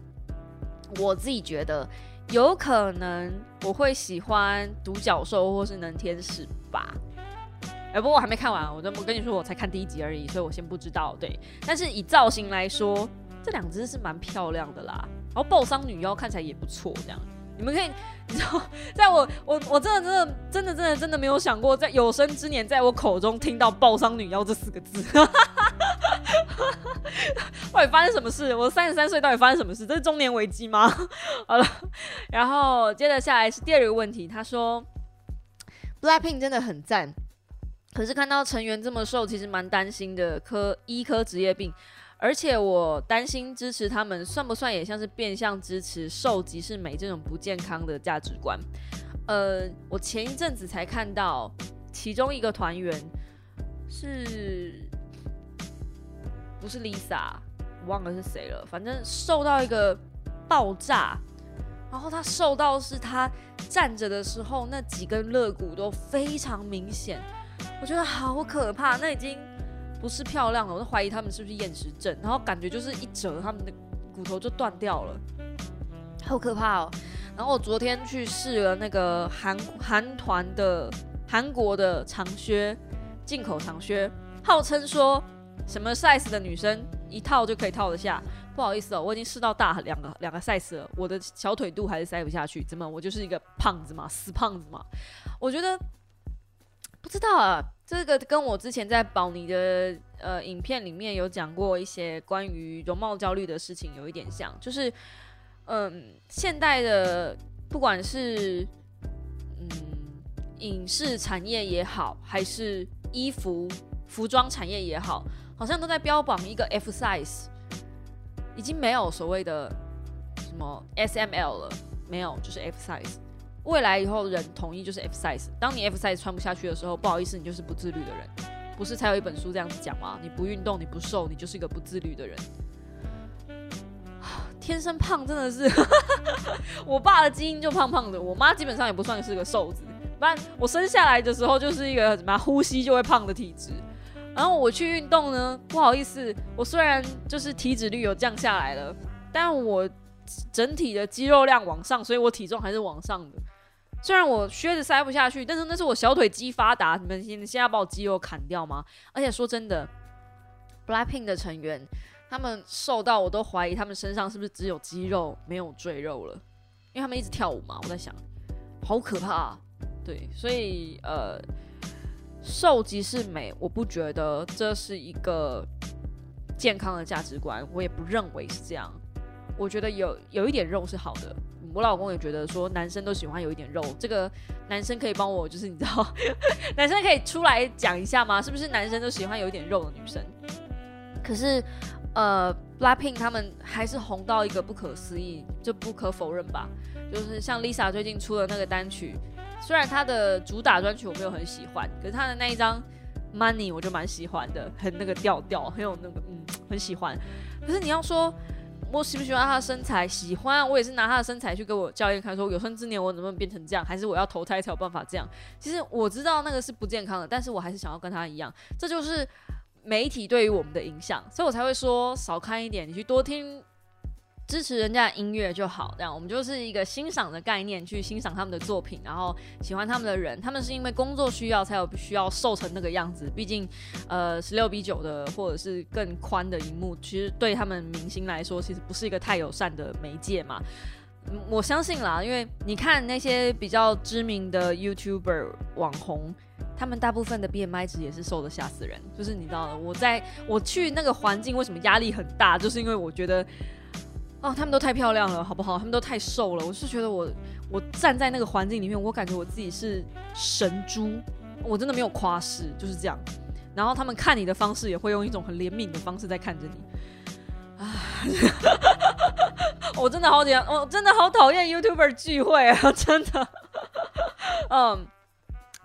我自己觉得有可能我会喜欢独角兽或是能天使吧。哎，不过我还没看完，我我跟你说，我才看第一集而已，所以我先不知道。对，但是以造型来说，这两只是蛮漂亮的啦。然后爆伤女妖看起来也不错，这样你们可以，你知道，在我我我真的真的真的真的真的没有想过，在有生之年，在我口中听到爆伤女妖这四个字。到底发生什么事？我三十三岁，到底发生什么事？这是中年危机吗？好了，然后接着下来是第二个问题，他说，Blackpink 真的很赞。可是看到成员这么瘦，其实蛮担心的，科医科职业病，而且我担心支持他们算不算也像是变相支持瘦即是美这种不健康的价值观？呃，我前一阵子才看到其中一个团员是，不是 Lisa，我忘了是谁了，反正瘦到一个爆炸，然后他瘦到是他站着的时候那几根肋骨都非常明显。我觉得好可怕，那已经不是漂亮了，我都怀疑他们是不是厌食症，然后感觉就是一折，他们的骨头就断掉了，好可怕哦。然后我昨天去试了那个韩韩团的韩国的长靴，进口长靴，号称说什么 size 的女生一套就可以套得下。不好意思哦，我已经试到大两个两个 size 了，我的小腿肚还是塞不下去，怎么我就是一个胖子嘛，死胖子嘛。我觉得。不知道啊，这个跟我之前在宝妮的呃影片里面有讲过一些关于容貌焦虑的事情有一点像，就是嗯，现代的不管是嗯影视产业也好，还是衣服服装产业也好，好像都在标榜一个 F size，已经没有所谓的什么 S M L 了，没有，就是 F size。未来以后人统一就是 F size，当你 F size 穿不下去的时候，不好意思，你就是不自律的人。不是才有一本书这样子讲吗？你不运动，你不瘦，你就是一个不自律的人。天生胖真的是，我爸的基因就胖胖的，我妈基本上也不算是个瘦子。不然我生下来的时候就是一个什么呼吸就会胖的体质。然后我去运动呢，不好意思，我虽然就是体脂率有降下来了，但我整体的肌肉量往上，所以我体重还是往上的。虽然我靴子塞不下去，但是那是我小腿肌发达。你们现现在把我肌肉砍掉吗？而且说真的，Blackpink 的成员他们瘦到我都怀疑他们身上是不是只有肌肉没有赘肉了，因为他们一直跳舞嘛。我在想，好可怕。对，所以呃，瘦即是美，我不觉得这是一个健康的价值观，我也不认为是这样。我觉得有有一点肉是好的。我老公也觉得说，男生都喜欢有一点肉。这个男生可以帮我，就是你知道，男生可以出来讲一下吗？是不是男生都喜欢有一点肉的女生？可是，呃，Blackpink 他们还是红到一个不可思议，就不可否认吧。就是像 Lisa 最近出的那个单曲，虽然她的主打专曲我没有很喜欢，可是她的那一张 Money 我就蛮喜欢的，很那个调调，很有那个嗯，很喜欢。可是你要说。我喜不喜欢他的身材？喜欢，我也是拿他的身材去给我教练看，说有生之年我能不能变成这样，还是我要投胎才有办法这样？其实我知道那个是不健康的，但是我还是想要跟他一样。这就是媒体对于我们的影响，所以我才会说少看一点，你去多听。支持人家的音乐就好，这样我们就是一个欣赏的概念，去欣赏他们的作品，然后喜欢他们的人。他们是因为工作需要才有需要瘦成那个样子。毕竟，呃，十六比九的或者是更宽的荧幕，其实对他们明星来说，其实不是一个太友善的媒介嘛。我相信啦，因为你看那些比较知名的 YouTuber 网红，他们大部分的 BMI 值也是瘦的吓死人。就是你知道，我在我去那个环境，为什么压力很大？就是因为我觉得。哦，他们都太漂亮了，好不好？他们都太瘦了，我是觉得我我站在那个环境里面，我感觉我自己是神猪，我真的没有夸饰，就是这样。然后他们看你的方式也会用一种很怜悯的方式在看着你。啊，我真的好讨厌我真的好讨厌 YouTuber 聚会啊，真的，嗯。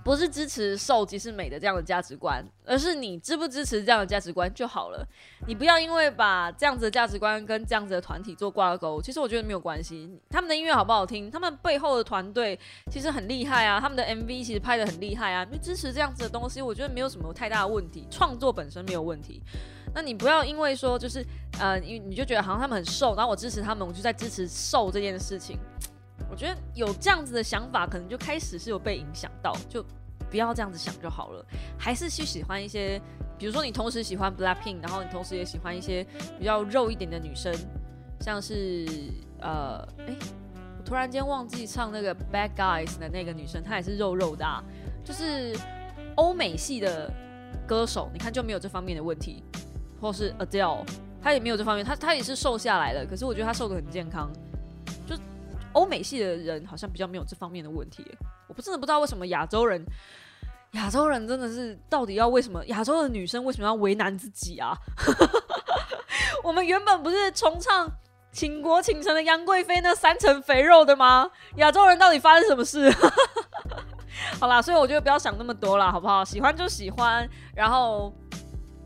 不是支持瘦即是美的这样的价值观，而是你支不支持这样的价值观就好了。你不要因为把这样子的价值观跟这样子的团体做挂钩，其实我觉得没有关系。他们的音乐好不好听，他们背后的团队其实很厉害啊，他们的 MV 其实拍的很厉害啊。你支持这样子的东西，我觉得没有什么太大的问题，创作本身没有问题。那你不要因为说就是呃，你你就觉得好像他们很瘦，然后我支持他们，我就在支持瘦这件事情。我觉得有这样子的想法，可能就开始是有被影响到，就不要这样子想就好了，还是去喜欢一些，比如说你同时喜欢 Blackpink，然后你同时也喜欢一些比较肉一点的女生，像是呃，哎，我突然间忘记唱那个 Bad Guys 的那个女生，她也是肉肉的，啊，就是欧美系的歌手，你看就没有这方面的问题，或是 Adele，她也没有这方面，她她也是瘦下来了，可是我觉得她瘦的很健康。欧美系的人好像比较没有这方面的问题，我不真的不知道为什么亚洲人，亚洲人真的是到底要为什么亚洲的女生为什么要为难自己啊？我们原本不是重唱倾国倾城的杨贵妃那三层肥肉的吗？亚洲人到底发生什么事？好啦，所以我觉得不要想那么多了，好不好？喜欢就喜欢，然后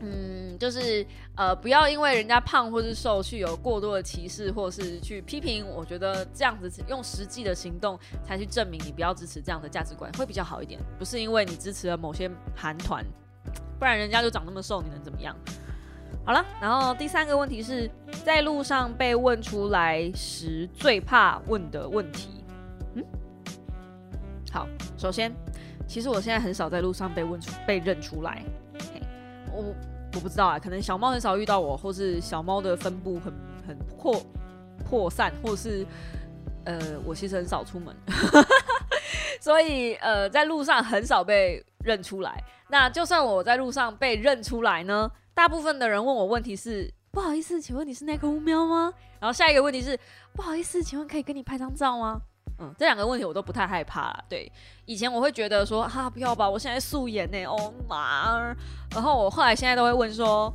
嗯，就是。呃，不要因为人家胖或是瘦去有过多的歧视，或是去批评。我觉得这样子用实际的行动才去证明你不要支持这样的价值观，会比较好一点。不是因为你支持了某些韩团，不然人家就长那么瘦，你能怎么样？好了，然后第三个问题是在路上被问出来时最怕问的问题。嗯，好，首先，其实我现在很少在路上被问出被认出来。我。我不知道啊，可能小猫很少遇到我，或是小猫的分布很很扩扩散，或是呃，我其实很少出门，所以呃，在路上很少被认出来。那就算我在路上被认出来呢，大部分的人问我问题是不好意思，请问你是那个乌喵吗？然后下一个问题是不好意思，请问可以跟你拍张照吗？嗯，这两个问题我都不太害怕了。对，以前我会觉得说，哈，不要吧，我现在素颜呢，哦妈。然后我后来现在都会问说，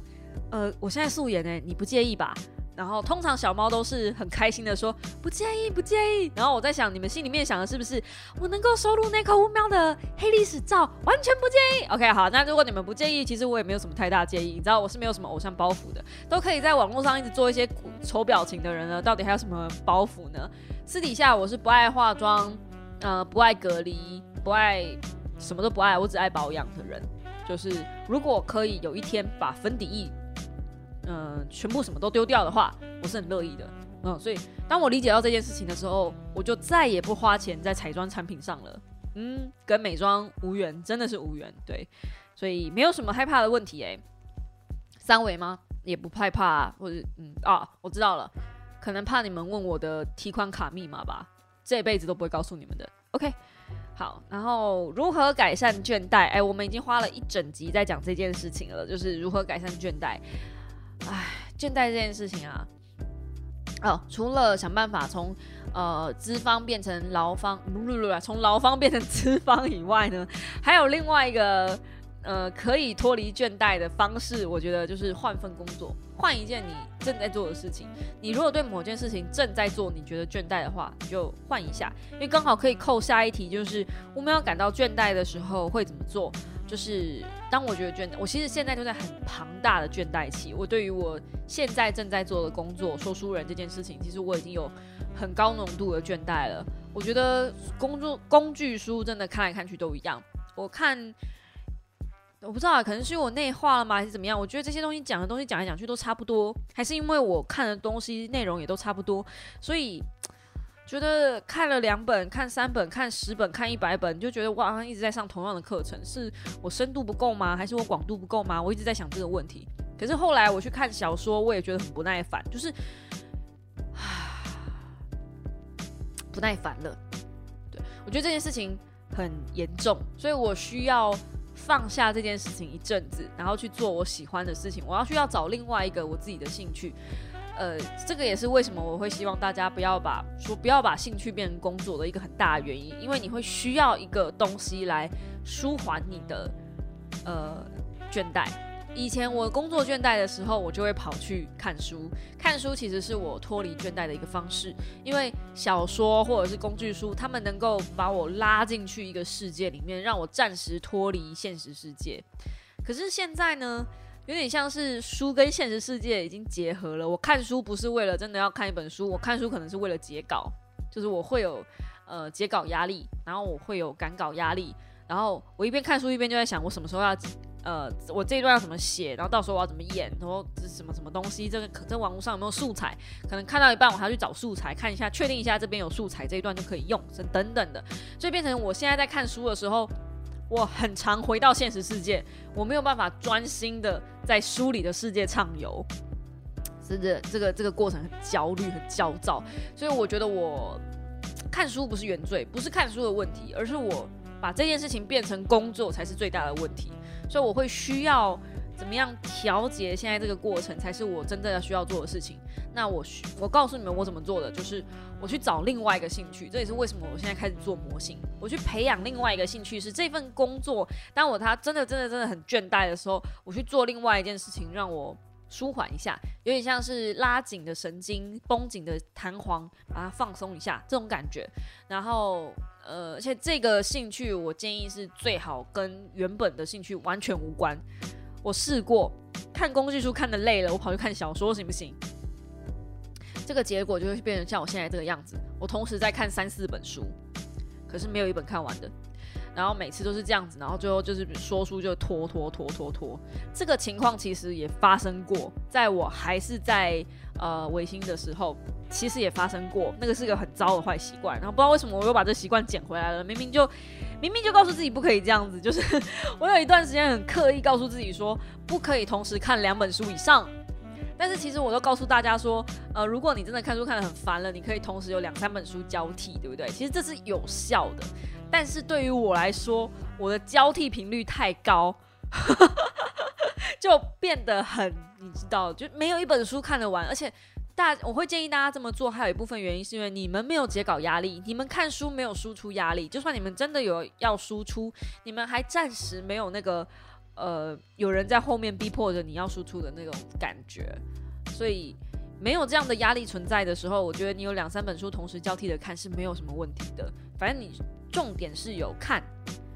呃，我现在素颜呢，你不介意吧？然后通常小猫都是很开心的说不介意，不介意。然后我在想，你们心里面想的是不是我能够收录那颗五秒的黑历史照，完全不介意？OK，好，那如果你们不介意，其实我也没有什么太大介意。你知道我是没有什么偶像包袱的，都可以在网络上一直做一些丑表情的人呢，到底还有什么包袱呢？私底下我是不爱化妆，呃，不爱隔离，不爱什么都不爱，我只爱保养的人。就是如果可以有一天把粉底液，嗯，全部什么都丢掉的话，我是很乐意的。嗯，所以当我理解到这件事情的时候，我就再也不花钱在彩妆产品上了。嗯，跟美妆无缘，真的是无缘。对，所以没有什么害怕的问题。诶，三维吗？也不害怕，或者嗯啊，我知道了。可能怕你们问我的提款卡密码吧，这辈子都不会告诉你们的。OK，好，然后如何改善倦怠？哎，我们已经花了一整集在讲这件事情了，就是如何改善倦怠。哎，倦怠这件事情啊，哦，除了想办法从呃资方变成劳方，不不不，从劳方变成资方以外呢，还有另外一个。呃，可以脱离倦怠的方式，我觉得就是换份工作，换一件你正在做的事情。你如果对某件事情正在做，你觉得倦怠的话，你就换一下，因为刚好可以扣下一题，就是我们要感到倦怠的时候会怎么做？就是当我觉得倦怠，我其实现在就在很庞大的倦怠期。我对于我现在正在做的工作，说书人这件事情，其实我已经有很高浓度的倦怠了。我觉得工作工具书真的看来看去都一样，我看。我不知道啊，可能是因为我内化了吗，还是怎么样？我觉得这些东西讲的东西讲来讲去都差不多，还是因为我看的东西内容也都差不多，所以觉得看了两本、看三本、看十本、看一百本，就觉得我好像一直在上同样的课程，是我深度不够吗？还是我广度不够吗？我一直在想这个问题。可是后来我去看小说，我也觉得很不耐烦，就是不耐烦了。对我觉得这件事情很严重，所以我需要。放下这件事情一阵子，然后去做我喜欢的事情。我要需要找另外一个我自己的兴趣，呃，这个也是为什么我会希望大家不要把说不要把兴趣变成工作的一个很大的原因，因为你会需要一个东西来舒缓你的呃倦怠。以前我工作倦怠的时候，我就会跑去看书。看书其实是我脱离倦怠的一个方式，因为小说或者是工具书，他们能够把我拉进去一个世界里面，让我暂时脱离现实世界。可是现在呢，有点像是书跟现实世界已经结合了。我看书不是为了真的要看一本书，我看书可能是为了截稿，就是我会有呃截稿压力，然后我会有赶稿压力，然后我一边看书一边就在想，我什么时候要。呃，我这一段要怎么写，然后到时候我要怎么演，然后这什么什么东西，这个可在网络上有没有素材？可能看到一半，我还要去找素材看一下，确定一下这边有素材，这一段就可以用，等等的。所以变成我现在在看书的时候，我很常回到现实世界，我没有办法专心的在书里的世界畅游。真的，这个这个过程很焦虑、很焦躁，所以我觉得我看书不是原罪，不是看书的问题，而是我把这件事情变成工作才是最大的问题。所以我会需要怎么样调节现在这个过程，才是我真正要需要做的事情。那我需我告诉你们我怎么做的，就是我去找另外一个兴趣，这也是为什么我现在开始做模型，我去培养另外一个兴趣，是这份工作。当我他真的真的真的很倦怠的时候，我去做另外一件事情，让我。舒缓一下，有点像是拉紧的神经、绷紧的弹簧，把它放松一下这种感觉。然后，呃，而且这个兴趣我建议是最好跟原本的兴趣完全无关。我试过看工具书看的累了，我跑去看小说行不行？这个结果就会变成像我现在这个样子。我同时在看三四本书，可是没有一本看完的。然后每次都是这样子，然后最后就是说书就拖拖拖拖拖。这个情况其实也发生过，在我还是在呃维新的时候，其实也发生过。那个是个很糟的坏习惯，然后不知道为什么我又把这习惯捡回来了。明明就明明就告诉自己不可以这样子，就是 我有一段时间很刻意告诉自己说不可以同时看两本书以上。但是其实我都告诉大家说，呃，如果你真的看书看得很烦了，你可以同时有两三本书交替，对不对？其实这是有效的。但是对于我来说，我的交替频率太高，就变得很，你知道，就没有一本书看得完。而且大，我会建议大家这么做，还有一部分原因是因为你们没有截稿压力，你们看书没有输出压力。就算你们真的有要输出，你们还暂时没有那个，呃，有人在后面逼迫着你要输出的那种感觉。所以没有这样的压力存在的时候，我觉得你有两三本书同时交替的看是没有什么问题的。反正你。重点是有看，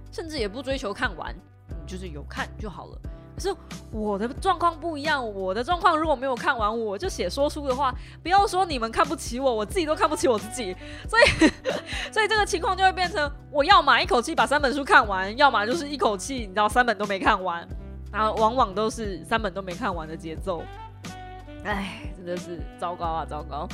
甚至也不追求看完，你就是有看就好了。是我的状况不一样，我的状况如果没有看完，我就写说书的话，不要说你们看不起我，我自己都看不起我自己。所以，所以这个情况就会变成，我要么一口气把三本书看完，要么就是一口气你知道三本都没看完，然后往往都是三本都没看完的节奏。哎，真的是糟糕啊，糟糕。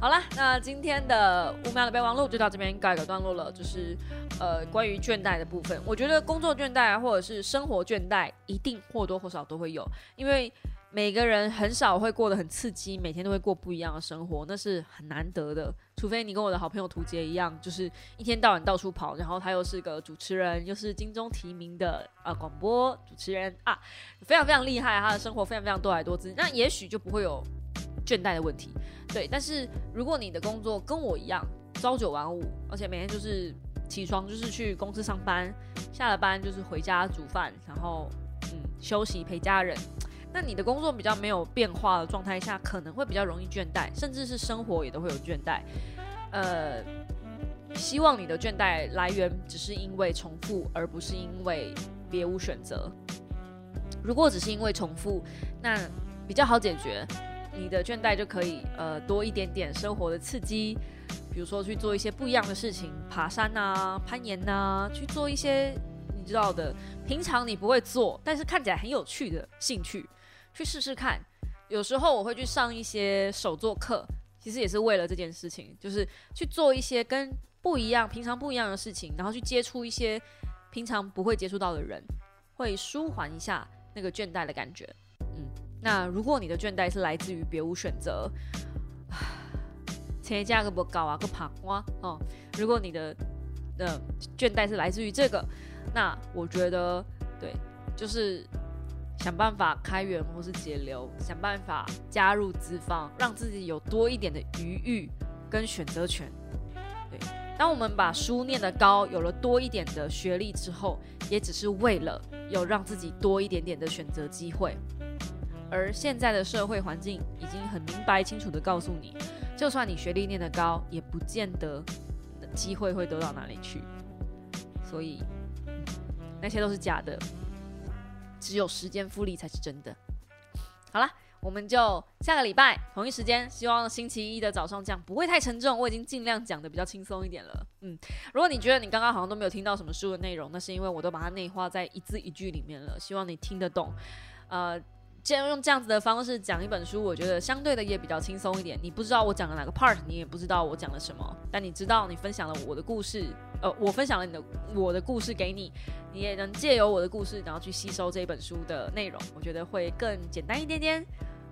好了，那今天的五秒的备忘录就到这边告一个段落了。就是，呃，关于倦怠的部分，我觉得工作倦怠或者是生活倦怠，一定或多或少都会有，因为每个人很少会过得很刺激，每天都会过不一样的生活，那是很难得的。除非你跟我的好朋友涂杰一样，就是一天到晚到处跑，然后他又是个主持人，又是金钟提名的呃广播主持人啊，非常非常厉害，他的生活非常非常多彩多姿，那也许就不会有。倦怠的问题，对。但是如果你的工作跟我一样朝九晚五，而且每天就是起床就是去公司上班，下了班就是回家煮饭，然后嗯休息陪家人，那你的工作比较没有变化的状态下，可能会比较容易倦怠，甚至是生活也都会有倦怠。呃，希望你的倦怠来源只是因为重复，而不是因为别无选择。如果只是因为重复，那比较好解决。你的倦怠就可以呃多一点点生活的刺激，比如说去做一些不一样的事情，爬山啊、攀岩呐，去做一些你知道的平常你不会做，但是看起来很有趣的兴趣，去试试看。有时候我会去上一些手作课，其实也是为了这件事情，就是去做一些跟不一样、平常不一样的事情，然后去接触一些平常不会接触到的人，会舒缓一下那个倦怠的感觉。嗯那如果你的倦怠是来自于别无选择，前一价格不高啊，个爬瓜哦。如果你的的倦怠是来自于这个，那我觉得对，就是想办法开源或是节流，想办法加入资方，让自己有多一点的余裕跟选择权。对，当我们把书念得高，有了多一点的学历之后，也只是为了有让自己多一点点的选择机会。而现在的社会环境已经很明白清楚的告诉你，就算你学历念得高，也不见得机会会得到哪里去。所以那些都是假的，只有时间复利才是真的。好了，我们就下个礼拜同一时间，希望星期一的早上这样不会太沉重，我已经尽量讲的比较轻松一点了。嗯，如果你觉得你刚刚好像都没有听到什么书的内容，那是因为我都把它内化在一字一句里面了，希望你听得懂。呃。既然用这样子的方式讲一本书，我觉得相对的也比较轻松一点。你不知道我讲了哪个 part，你也不知道我讲了什么，但你知道你分享了我的故事，呃，我分享了你的我的故事给你，你也能借由我的故事，然后去吸收这本书的内容，我觉得会更简单一点点。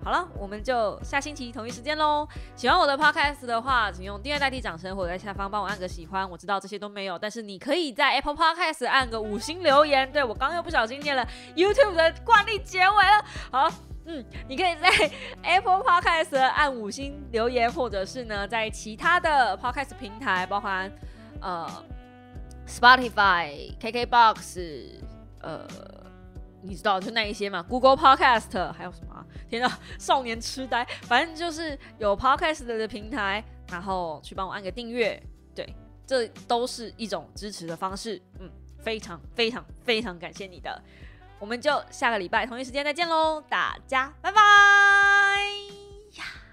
好了，我们就下星期同一时间喽。喜欢我的 podcast 的话，请用订阅代替掌声，或者在下方帮我按个喜欢。我知道这些都没有，但是你可以在 Apple Podcast 按个五星留言。对我刚又不小心念了 YouTube 的惯例结尾了。好，嗯，你可以在 Apple Podcast 按五星留言，或者是呢，在其他的 podcast 平台，包含呃 Spotify、KKBox，呃。你知道就那一些嘛，Google Podcast 还有什么？天呐 少年痴呆。反正就是有 podcast 的平台然后去帮我按个订阅对这都是一种支持的方式。嗯非常非常非常感谢你的。我们就下个礼拜同一时间再见喽大家拜拜。呀。